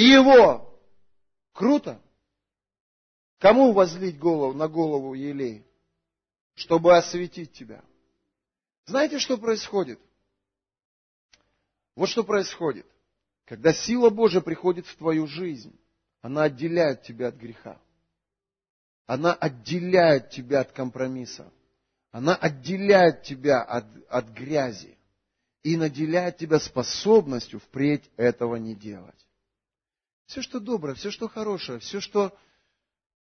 его». Круто. Кому возлить голову, на голову елей? чтобы осветить тебя. Знаете, что происходит? Вот что происходит. Когда сила Божия приходит в твою жизнь, она отделяет тебя от греха. Она отделяет тебя от компромисса. Она отделяет тебя от, от грязи и наделяет тебя способностью впредь этого не делать. Все, что доброе, все, что хорошее, все, что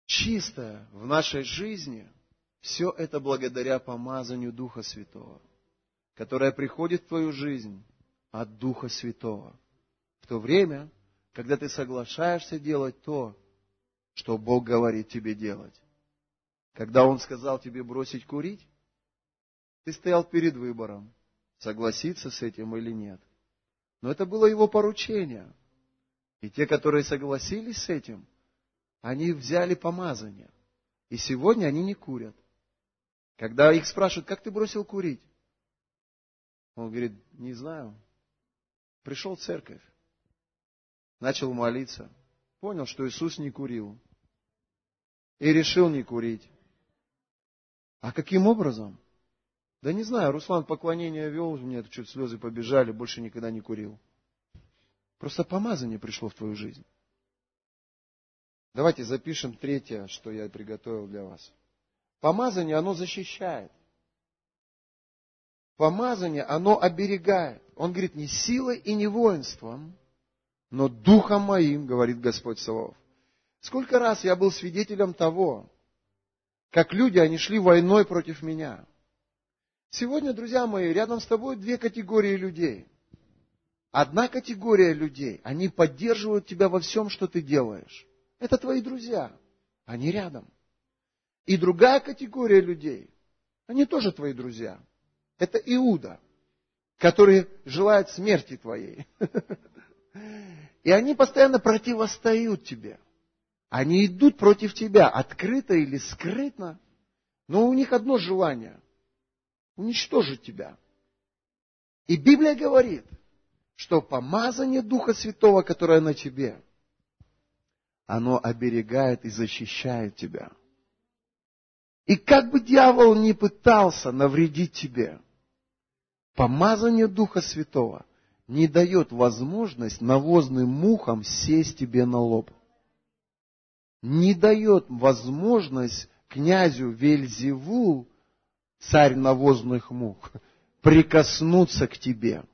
чистое в нашей жизни – все это благодаря помазанию Духа Святого, которое приходит в твою жизнь от Духа Святого. В то время, когда ты соглашаешься делать то, что Бог говорит тебе делать. Когда Он сказал тебе бросить курить, ты стоял перед выбором, согласиться с этим или нет. Но это было Его поручение. И те, которые согласились с этим, они взяли помазание. И сегодня они не курят. Когда их спрашивают, как ты бросил курить? Он говорит, не знаю. Пришел в церковь, начал молиться, понял, что Иисус не курил. И решил не курить. А каким образом? Да не знаю, Руслан поклонение вел, у меня чуть слезы побежали, больше никогда не курил. Просто помазание пришло в твою жизнь. Давайте запишем третье, что я приготовил для вас. Помазание, оно защищает. Помазание, оно оберегает. Он говорит, не силой и не воинством, но духом моим, говорит Господь Саваоф. Сколько раз я был свидетелем того, как люди, они шли войной против меня. Сегодня, друзья мои, рядом с тобой две категории людей. Одна категория людей, они поддерживают тебя во всем, что ты делаешь. Это твои друзья, они рядом. И другая категория людей, они тоже твои друзья. Это Иуда, который желает смерти твоей. И они постоянно противостоят тебе. Они идут против тебя, открыто или скрытно, но у них одно желание – уничтожить тебя. И Библия говорит, что помазание Духа Святого, которое на тебе, оно оберегает и защищает тебя. И как бы дьявол ни пытался навредить тебе, помазание Духа Святого не дает возможность навозным мухам сесть тебе на лоб – не дает возможность князю Вельзевул, царь навозных мух, прикоснуться к тебе.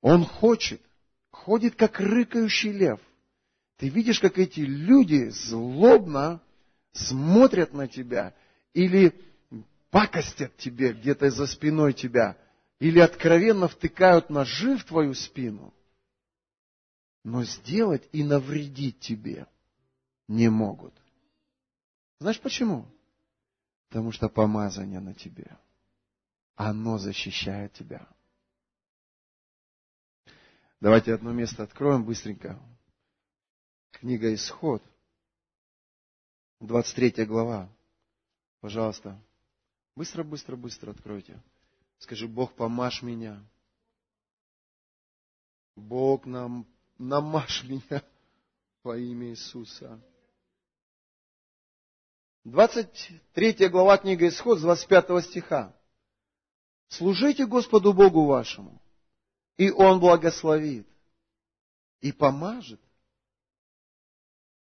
Он хочет, ходит как рыкающий лев. Ты видишь, как эти люди злобно смотрят на тебя или пакостят тебе где-то за спиной тебя, или откровенно втыкают ножи в твою спину, но сделать и навредить тебе – не могут. Знаешь почему? Потому что помазание на тебе. Оно защищает тебя. Давайте одно место откроем быстренько. Книга Исход, 23 глава. Пожалуйста. Быстро, быстро, быстро откройте. Скажи, Бог, помажь меня. Бог нам, намажь меня во имя Иисуса. 23 глава книга Исход с 25 стиха. Служите Господу Богу вашему, и Он благословит, и помажет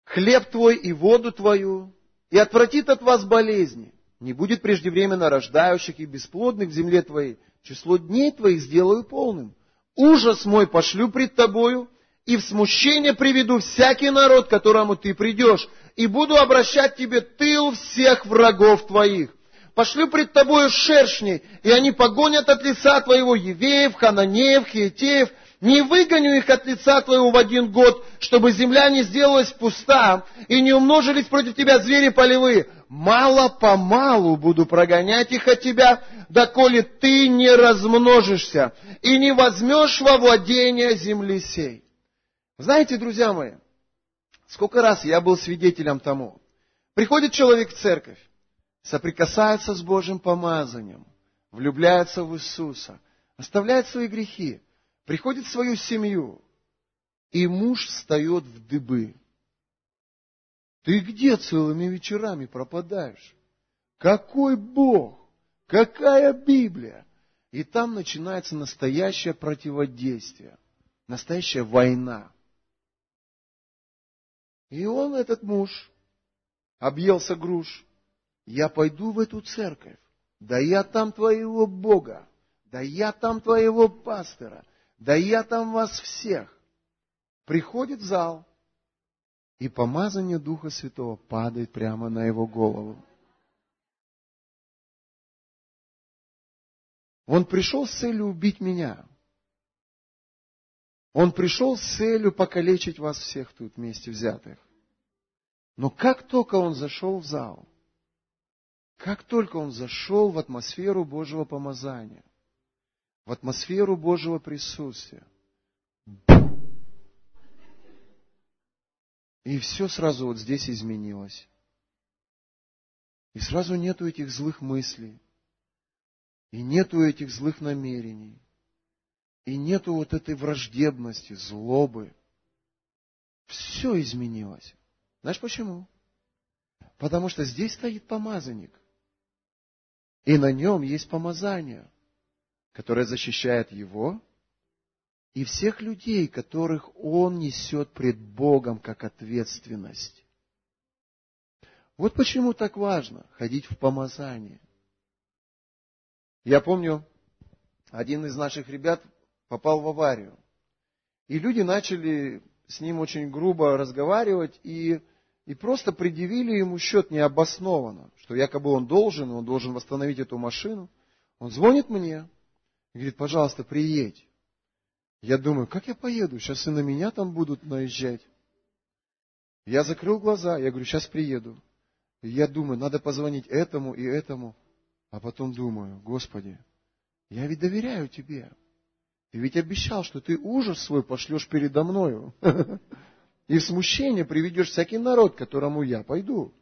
хлеб твой и воду твою, и отвратит от вас болезни. Не будет преждевременно рождающих и бесплодных в земле твоей. Число дней твоих сделаю полным. Ужас мой пошлю пред тобою, и в смущение приведу всякий народ, к которому ты придешь, и буду обращать тебе тыл всех врагов твоих. Пошлю пред тобою шершней, и они погонят от лица твоего Евеев, Хананеев, Хиетеев, не выгоню их от лица твоего в один год, чтобы земля не сделалась пуста, и не умножились против тебя звери полевые. Мало-помалу буду прогонять их от тебя, доколе ты не размножишься и не возьмешь во владение земли сей. Знаете, друзья мои, сколько раз я был свидетелем тому. Приходит человек в церковь, соприкасается с Божьим помазанием, влюбляется в Иисуса, оставляет свои грехи, приходит в свою семью, и муж встает в дыбы. Ты где целыми вечерами пропадаешь? Какой Бог? Какая Библия? И там начинается настоящее противодействие, настоящая война. И он, этот муж, объелся груш. Я пойду в эту церковь. Да я там твоего Бога. Да я там твоего пастора. Да я там вас всех. Приходит в зал, и помазание Духа Святого падает прямо на его голову. Он пришел с целью убить меня. Он пришел с целью покалечить вас всех тут вместе взятых. Но как только он зашел в зал, как только он зашел в атмосферу Божьего помазания, в атмосферу Божьего присутствия, и все сразу вот здесь изменилось. И сразу нету этих злых мыслей, и нету этих злых намерений. И нету вот этой враждебности, злобы. Все изменилось. Знаешь почему? Потому что здесь стоит помазанник. И на нем есть помазание, которое защищает его и всех людей, которых он несет пред Богом как ответственность. Вот почему так важно ходить в помазание. Я помню, один из наших ребят попал в аварию. И люди начали с ним очень грубо разговаривать и, и просто предъявили ему счет необоснованно, что якобы он должен, он должен восстановить эту машину. Он звонит мне и говорит, пожалуйста, приедь. Я думаю, как я поеду? Сейчас и на меня там будут наезжать. Я закрыл глаза, я говорю, сейчас приеду. И я думаю, надо позвонить этому и этому. А потом думаю, Господи, я ведь доверяю Тебе. Ты ведь обещал, что Ты ужас свой пошлешь передо мною. И в смущение приведешь всякий народ, которому я пойду.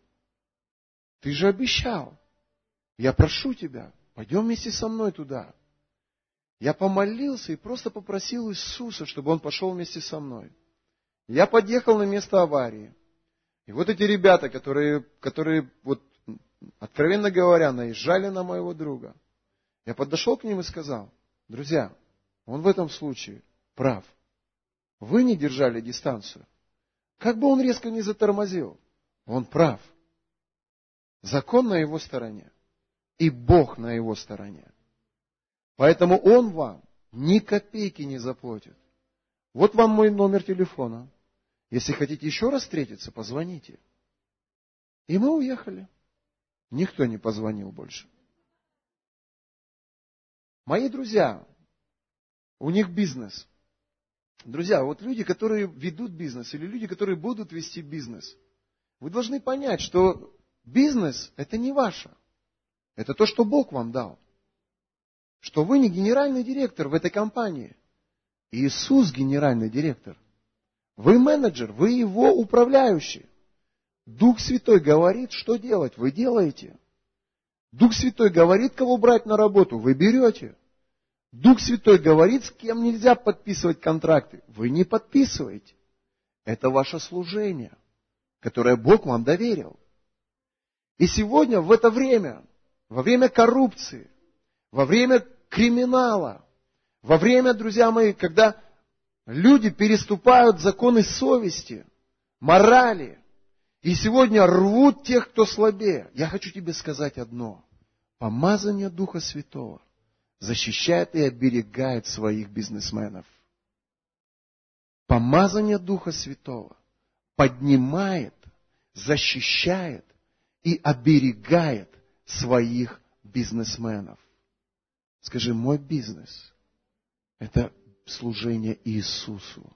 Ты же обещал. Я прошу Тебя, пойдем вместе со мной туда. Я помолился и просто попросил Иисуса, чтобы Он пошел вместе со мной. Я подъехал на место аварии. И вот эти ребята, которые, которые вот, откровенно говоря, наезжали на моего друга, я подошел к ним и сказал, друзья, он в этом случае прав. Вы не держали дистанцию. Как бы он резко не затормозил, он прав. Закон на его стороне. И Бог на его стороне. Поэтому он вам ни копейки не заплатит. Вот вам мой номер телефона. Если хотите еще раз встретиться, позвоните. И мы уехали. Никто не позвонил больше. Мои друзья, у них бизнес. Друзья, вот люди, которые ведут бизнес, или люди, которые будут вести бизнес, вы должны понять, что бизнес – это не ваше. Это то, что Бог вам дал. Что вы не генеральный директор в этой компании. Иисус генеральный директор. Вы менеджер, вы его управляющий. Дух Святой говорит, что делать, вы делаете. Дух Святой говорит, кого брать на работу, вы берете. Дух Святой говорит, с кем нельзя подписывать контракты, вы не подписываете. Это ваше служение, которое Бог вам доверил. И сегодня, в это время, во время коррупции, во время криминала, во время, друзья мои, когда Люди переступают законы совести, морали, и сегодня рвут тех, кто слабее. Я хочу тебе сказать одно. Помазание Духа Святого защищает и оберегает своих бизнесменов. Помазание Духа Святого поднимает, защищает и оберегает своих бизнесменов. Скажи, мой бизнес – это служение Иисусу.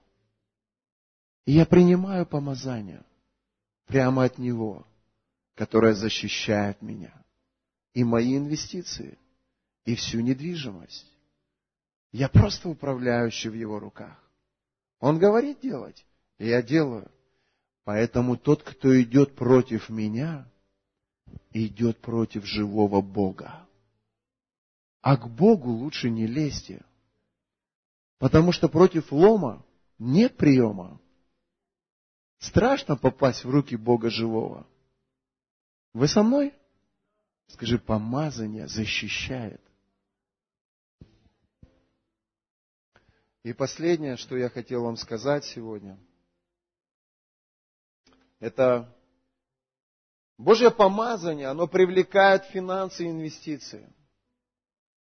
И я принимаю помазание прямо от Него, которое защищает меня, и мои инвестиции, и всю недвижимость. Я просто управляющий в Его руках. Он говорит делать, и я делаю. Поэтому тот, кто идет против меня, идет против живого Бога. А к Богу лучше не лезьте. Потому что против лома нет приема. Страшно попасть в руки Бога живого. Вы со мной? Скажи, помазание защищает. И последнее, что я хотел вам сказать сегодня, это Божье помазание, оно привлекает финансы и инвестиции.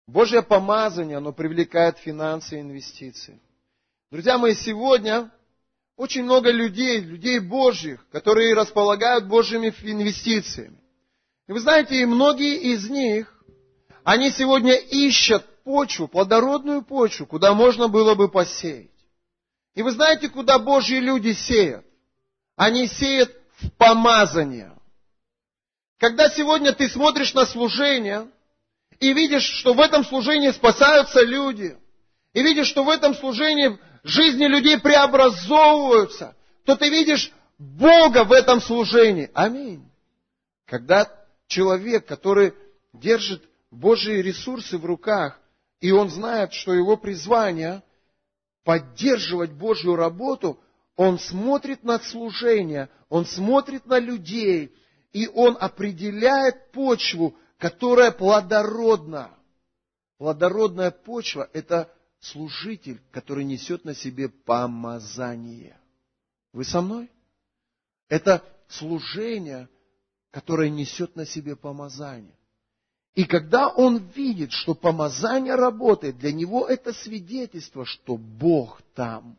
Божье помазание, оно привлекает финансы и инвестиции. Друзья мои, сегодня очень много людей, людей Божьих, которые располагают Божьими инвестициями. И вы знаете, и многие из них, они сегодня ищут почву, плодородную почву, куда можно было бы посеять. И вы знаете, куда Божьи люди сеют? Они сеют в помазание. Когда сегодня ты смотришь на служение, и видишь, что в этом служении спасаются люди, и видишь, что в этом служении жизни людей преобразовываются, то ты видишь Бога в этом служении. Аминь. Когда человек, который держит Божьи ресурсы в руках, и он знает, что его призвание поддерживать Божью работу, он смотрит на служение, он смотрит на людей, и он определяет почву, которая плодородна. Плодородная почва – это служитель, который несет на себе помазание. Вы со мной? Это служение, которое несет на себе помазание. И когда он видит, что помазание работает, для него это свидетельство, что Бог там.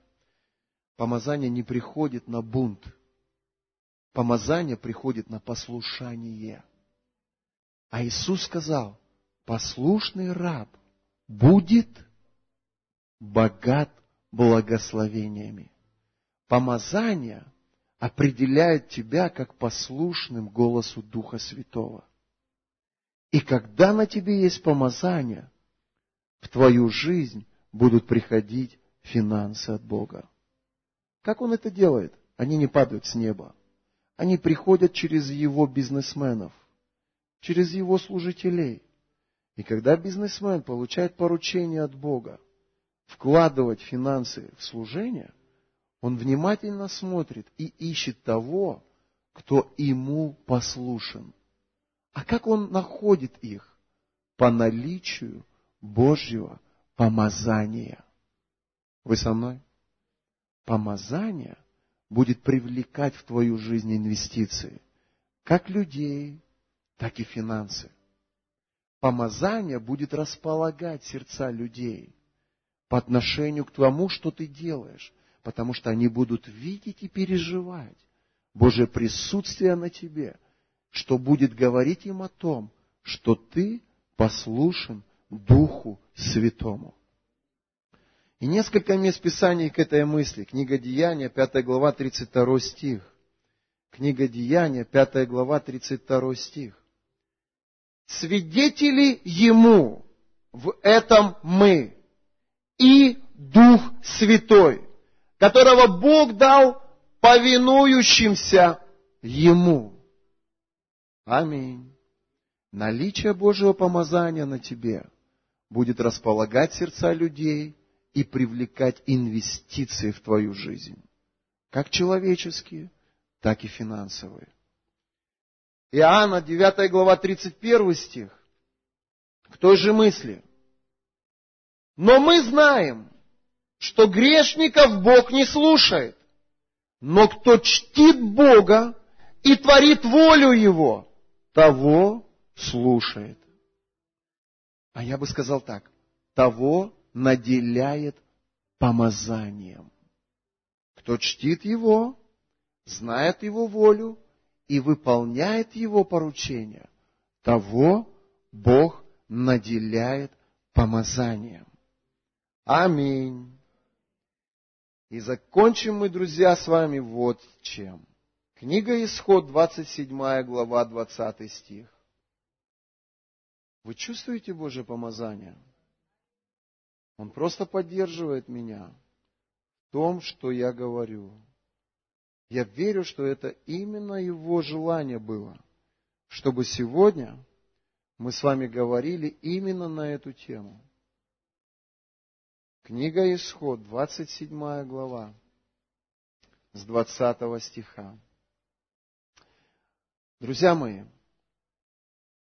помазание не приходит на бунт. Помазание приходит на послушание. А Иисус сказал, послушный раб будет богат благословениями. Помазание определяет тебя как послушным голосу Духа Святого. И когда на тебе есть помазание, в твою жизнь будут приходить финансы от Бога. Как Он это делает? Они не падают с неба. Они приходят через Его бизнесменов, через Его служителей. И когда бизнесмен получает поручение от Бога вкладывать финансы в служение, он внимательно смотрит и ищет того, кто ему послушен. А как он находит их? По наличию Божьего помазания. Вы со мной? Помазание будет привлекать в твою жизнь инвестиции, как людей, так и финансы. Помазание будет располагать сердца людей по отношению к тому, что ты делаешь, потому что они будут видеть и переживать Божье присутствие на тебе, что будет говорить им о том, что ты послушен Духу Святому. И несколько мест Писаний к этой мысли. Книга Деяния, 5 глава, 32 стих. Книга Деяния, 5 глава, 32 стих. Свидетели Ему в этом мы и Дух Святой, которого Бог дал повинующимся Ему. Аминь. Наличие Божьего помазания на тебе будет располагать сердца людей и привлекать инвестиции в твою жизнь, как человеческие, так и финансовые. Иоанна, 9 глава, 31 стих, к той же мысли. Но мы знаем, что грешников Бог не слушает, но кто чтит Бога и творит волю Его, того слушает. А я бы сказал так, того наделяет помазанием. Кто чтит Его, знает Его волю и выполняет Его поручения, того Бог наделяет помазанием. Аминь. И закончим мы, друзья, с вами вот чем. Книга Исход, 27 глава, 20 стих. Вы чувствуете Божье помазание? Он просто поддерживает меня в том, что я говорю. Я верю, что это именно его желание было, чтобы сегодня мы с вами говорили именно на эту тему. Книга Исход, 27 глава, с 20 стиха. Друзья мои,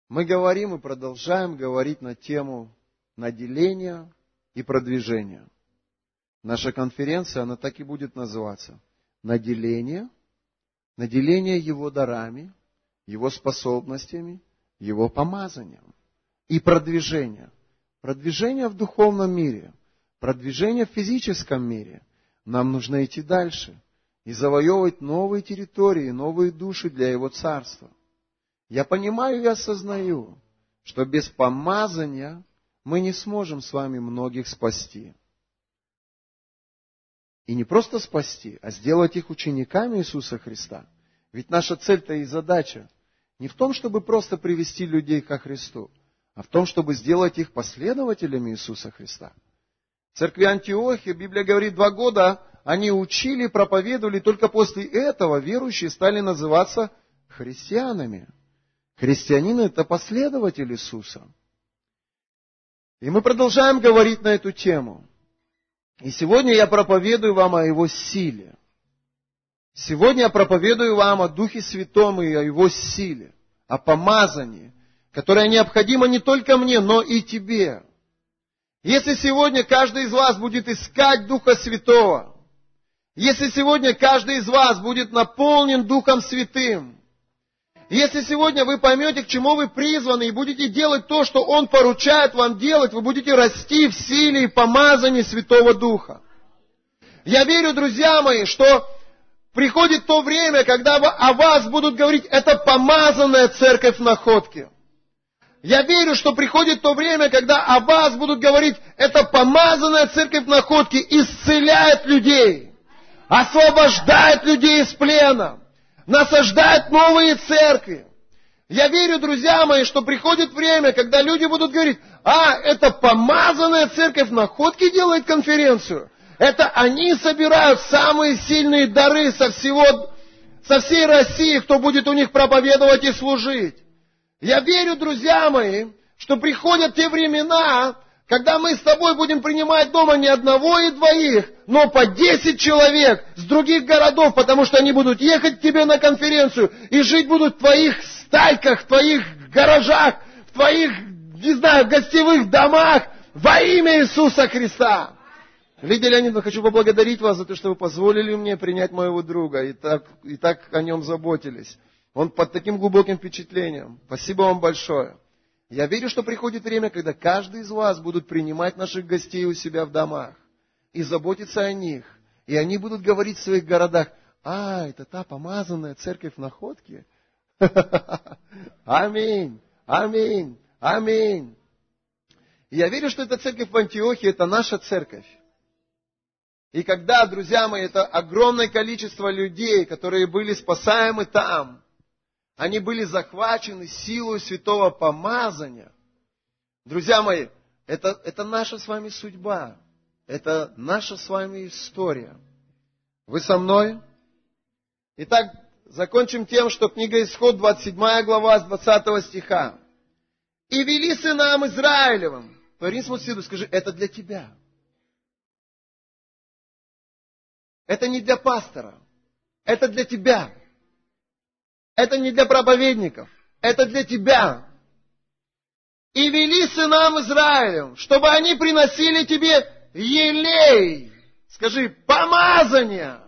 мы говорим и продолжаем говорить на тему наделения и продвижения. Наша конференция, она так и будет называться. Наделение, наделение его дарами, его способностями, его помазанием. И продвижение. Продвижение в духовном мире, продвижение в физическом мире. Нам нужно идти дальше и завоевывать новые территории, новые души для Его Царства. Я понимаю и осознаю, что без помазания мы не сможем с вами многих спасти. И не просто спасти, а сделать их учениками Иисуса Христа. Ведь наша цель-то и задача не в том, чтобы просто привести людей ко Христу, а в том, чтобы сделать их последователями Иисуса Христа. В церкви Антиохии, Библия говорит, два года они учили, проповедовали, только после этого верующие стали называться христианами. Христианин – это последователь Иисуса. И мы продолжаем говорить на эту тему. И сегодня я проповедую вам о Его силе. Сегодня я проповедую вам о Духе Святом и о Его силе, о помазании, которое необходимо не только мне, но и тебе. Если сегодня каждый из вас будет искать Духа Святого, если сегодня каждый из вас будет наполнен Духом Святым, если сегодня вы поймете, к чему вы призваны, и будете делать то, что Он поручает вам делать, вы будете расти в силе и помазании Святого Духа. Я верю, друзья мои, что приходит то время, когда о вас будут говорить, это помазанная церковь находки. Я верю, что приходит то время, когда о вас будут говорить, это помазанная церковь находки исцеляет людей, освобождает людей из плена, насаждает новые церкви. Я верю, друзья мои, что приходит время, когда люди будут говорить, а, это помазанная церковь находки делает конференцию. Это они собирают самые сильные дары со всего, со всей России, кто будет у них проповедовать и служить. Я верю, друзья мои, что приходят те времена, когда мы с тобой будем принимать дома не одного и двоих, но по десять человек с других городов, потому что они будут ехать к тебе на конференцию и жить будут в твоих стайках, в твоих гаражах, в твоих, не знаю, гостевых домах во имя Иисуса Христа. Лидия Леонидовна, хочу поблагодарить вас за то, что вы позволили мне принять моего друга и так, и так о нем заботились. Он под таким глубоким впечатлением. Спасибо вам большое. Я верю, что приходит время, когда каждый из вас будут принимать наших гостей у себя в домах и заботиться о них. И они будут говорить в своих городах, а, это та помазанная церковь находки. Аминь, аминь, аминь. я верю, что эта церковь в Антиохии, это наша церковь. И когда, друзья мои, это огромное количество людей, которые были спасаемы там, они были захвачены силой святого помазания. Друзья мои, это, это наша с вами судьба. Это наша с вами история. Вы со мной? Итак, закончим тем, что книга Исход, 27 глава, с 20 стиха. «И вели сынам Израилевым». Поверни свою скажи, это для тебя. Это не для пастора. Это для тебя. Это не для проповедников. Это для тебя. И вели сынам Израилем, чтобы они приносили тебе елей. Скажи, помазание.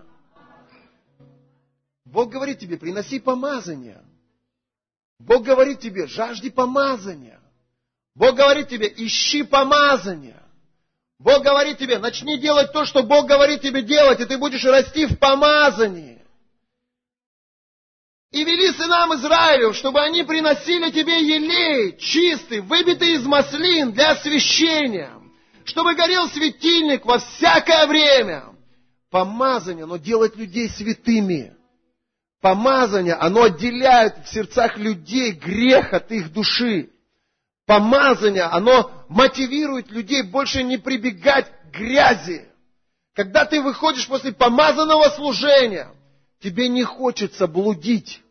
Бог говорит тебе, приноси помазание. Бог говорит тебе, жажди помазания. Бог говорит тебе, ищи помазание. Бог говорит тебе, начни делать то, что Бог говорит тебе делать, и ты будешь расти в помазании. И вели сынам Израилю, чтобы они приносили тебе елей чистый, выбитый из маслин для освящения, чтобы горел светильник во всякое время. Помазание, оно делает людей святыми. Помазание, оно отделяет в сердцах людей грех от их души помазание, оно мотивирует людей больше не прибегать к грязи. Когда ты выходишь после помазанного служения, тебе не хочется блудить,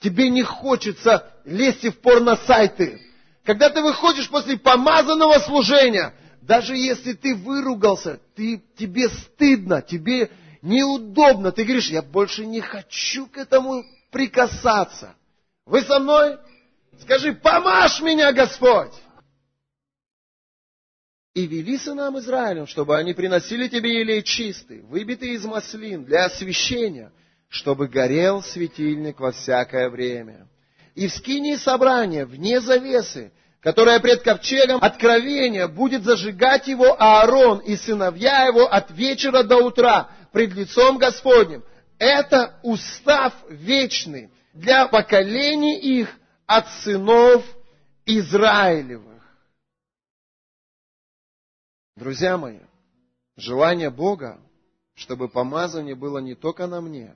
тебе не хочется лезть в порно-сайты. Когда ты выходишь после помазанного служения, даже если ты выругался, ты, тебе стыдно, тебе неудобно, ты говоришь, я больше не хочу к этому прикасаться. Вы со мной? Скажи, помажь меня, Господь! И вели сынам Израилем, чтобы они приносили тебе елей чистый, выбитый из маслин для освящения, чтобы горел светильник во всякое время. И в скинии собрания, вне завесы, которая пред ковчегом откровения, будет зажигать его Аарон и сыновья его от вечера до утра пред лицом Господним. Это устав вечный для поколений их от сынов Израилевых. Друзья мои, желание Бога, чтобы помазание было не только на мне,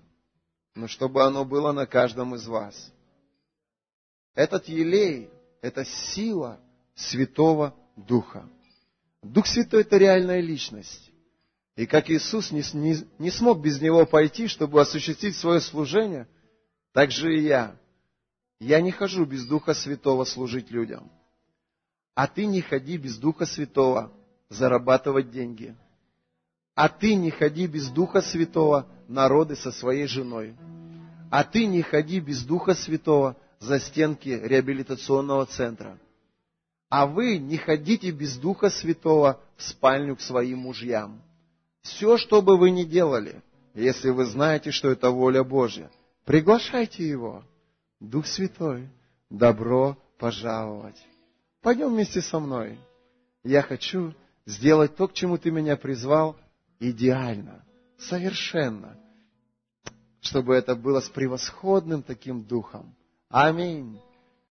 но чтобы оно было на каждом из вас. Этот елей – это сила Святого Духа. Дух Святой – это реальная личность. И как Иисус не, не, не смог без Него пойти, чтобы осуществить свое служение, так же и я – я не хожу без Духа Святого служить людям. А ты не ходи без Духа Святого зарабатывать деньги. А ты не ходи без Духа Святого народы со своей женой. А ты не ходи без Духа Святого за стенки реабилитационного центра. А вы не ходите без Духа Святого в спальню к своим мужьям. Все, что бы вы ни делали, если вы знаете, что это воля Божья, приглашайте Его. Дух Святой, добро пожаловать. Пойдем вместе со мной. Я хочу сделать то, к чему ты меня призвал, идеально, совершенно, чтобы это было с превосходным таким духом. Аминь.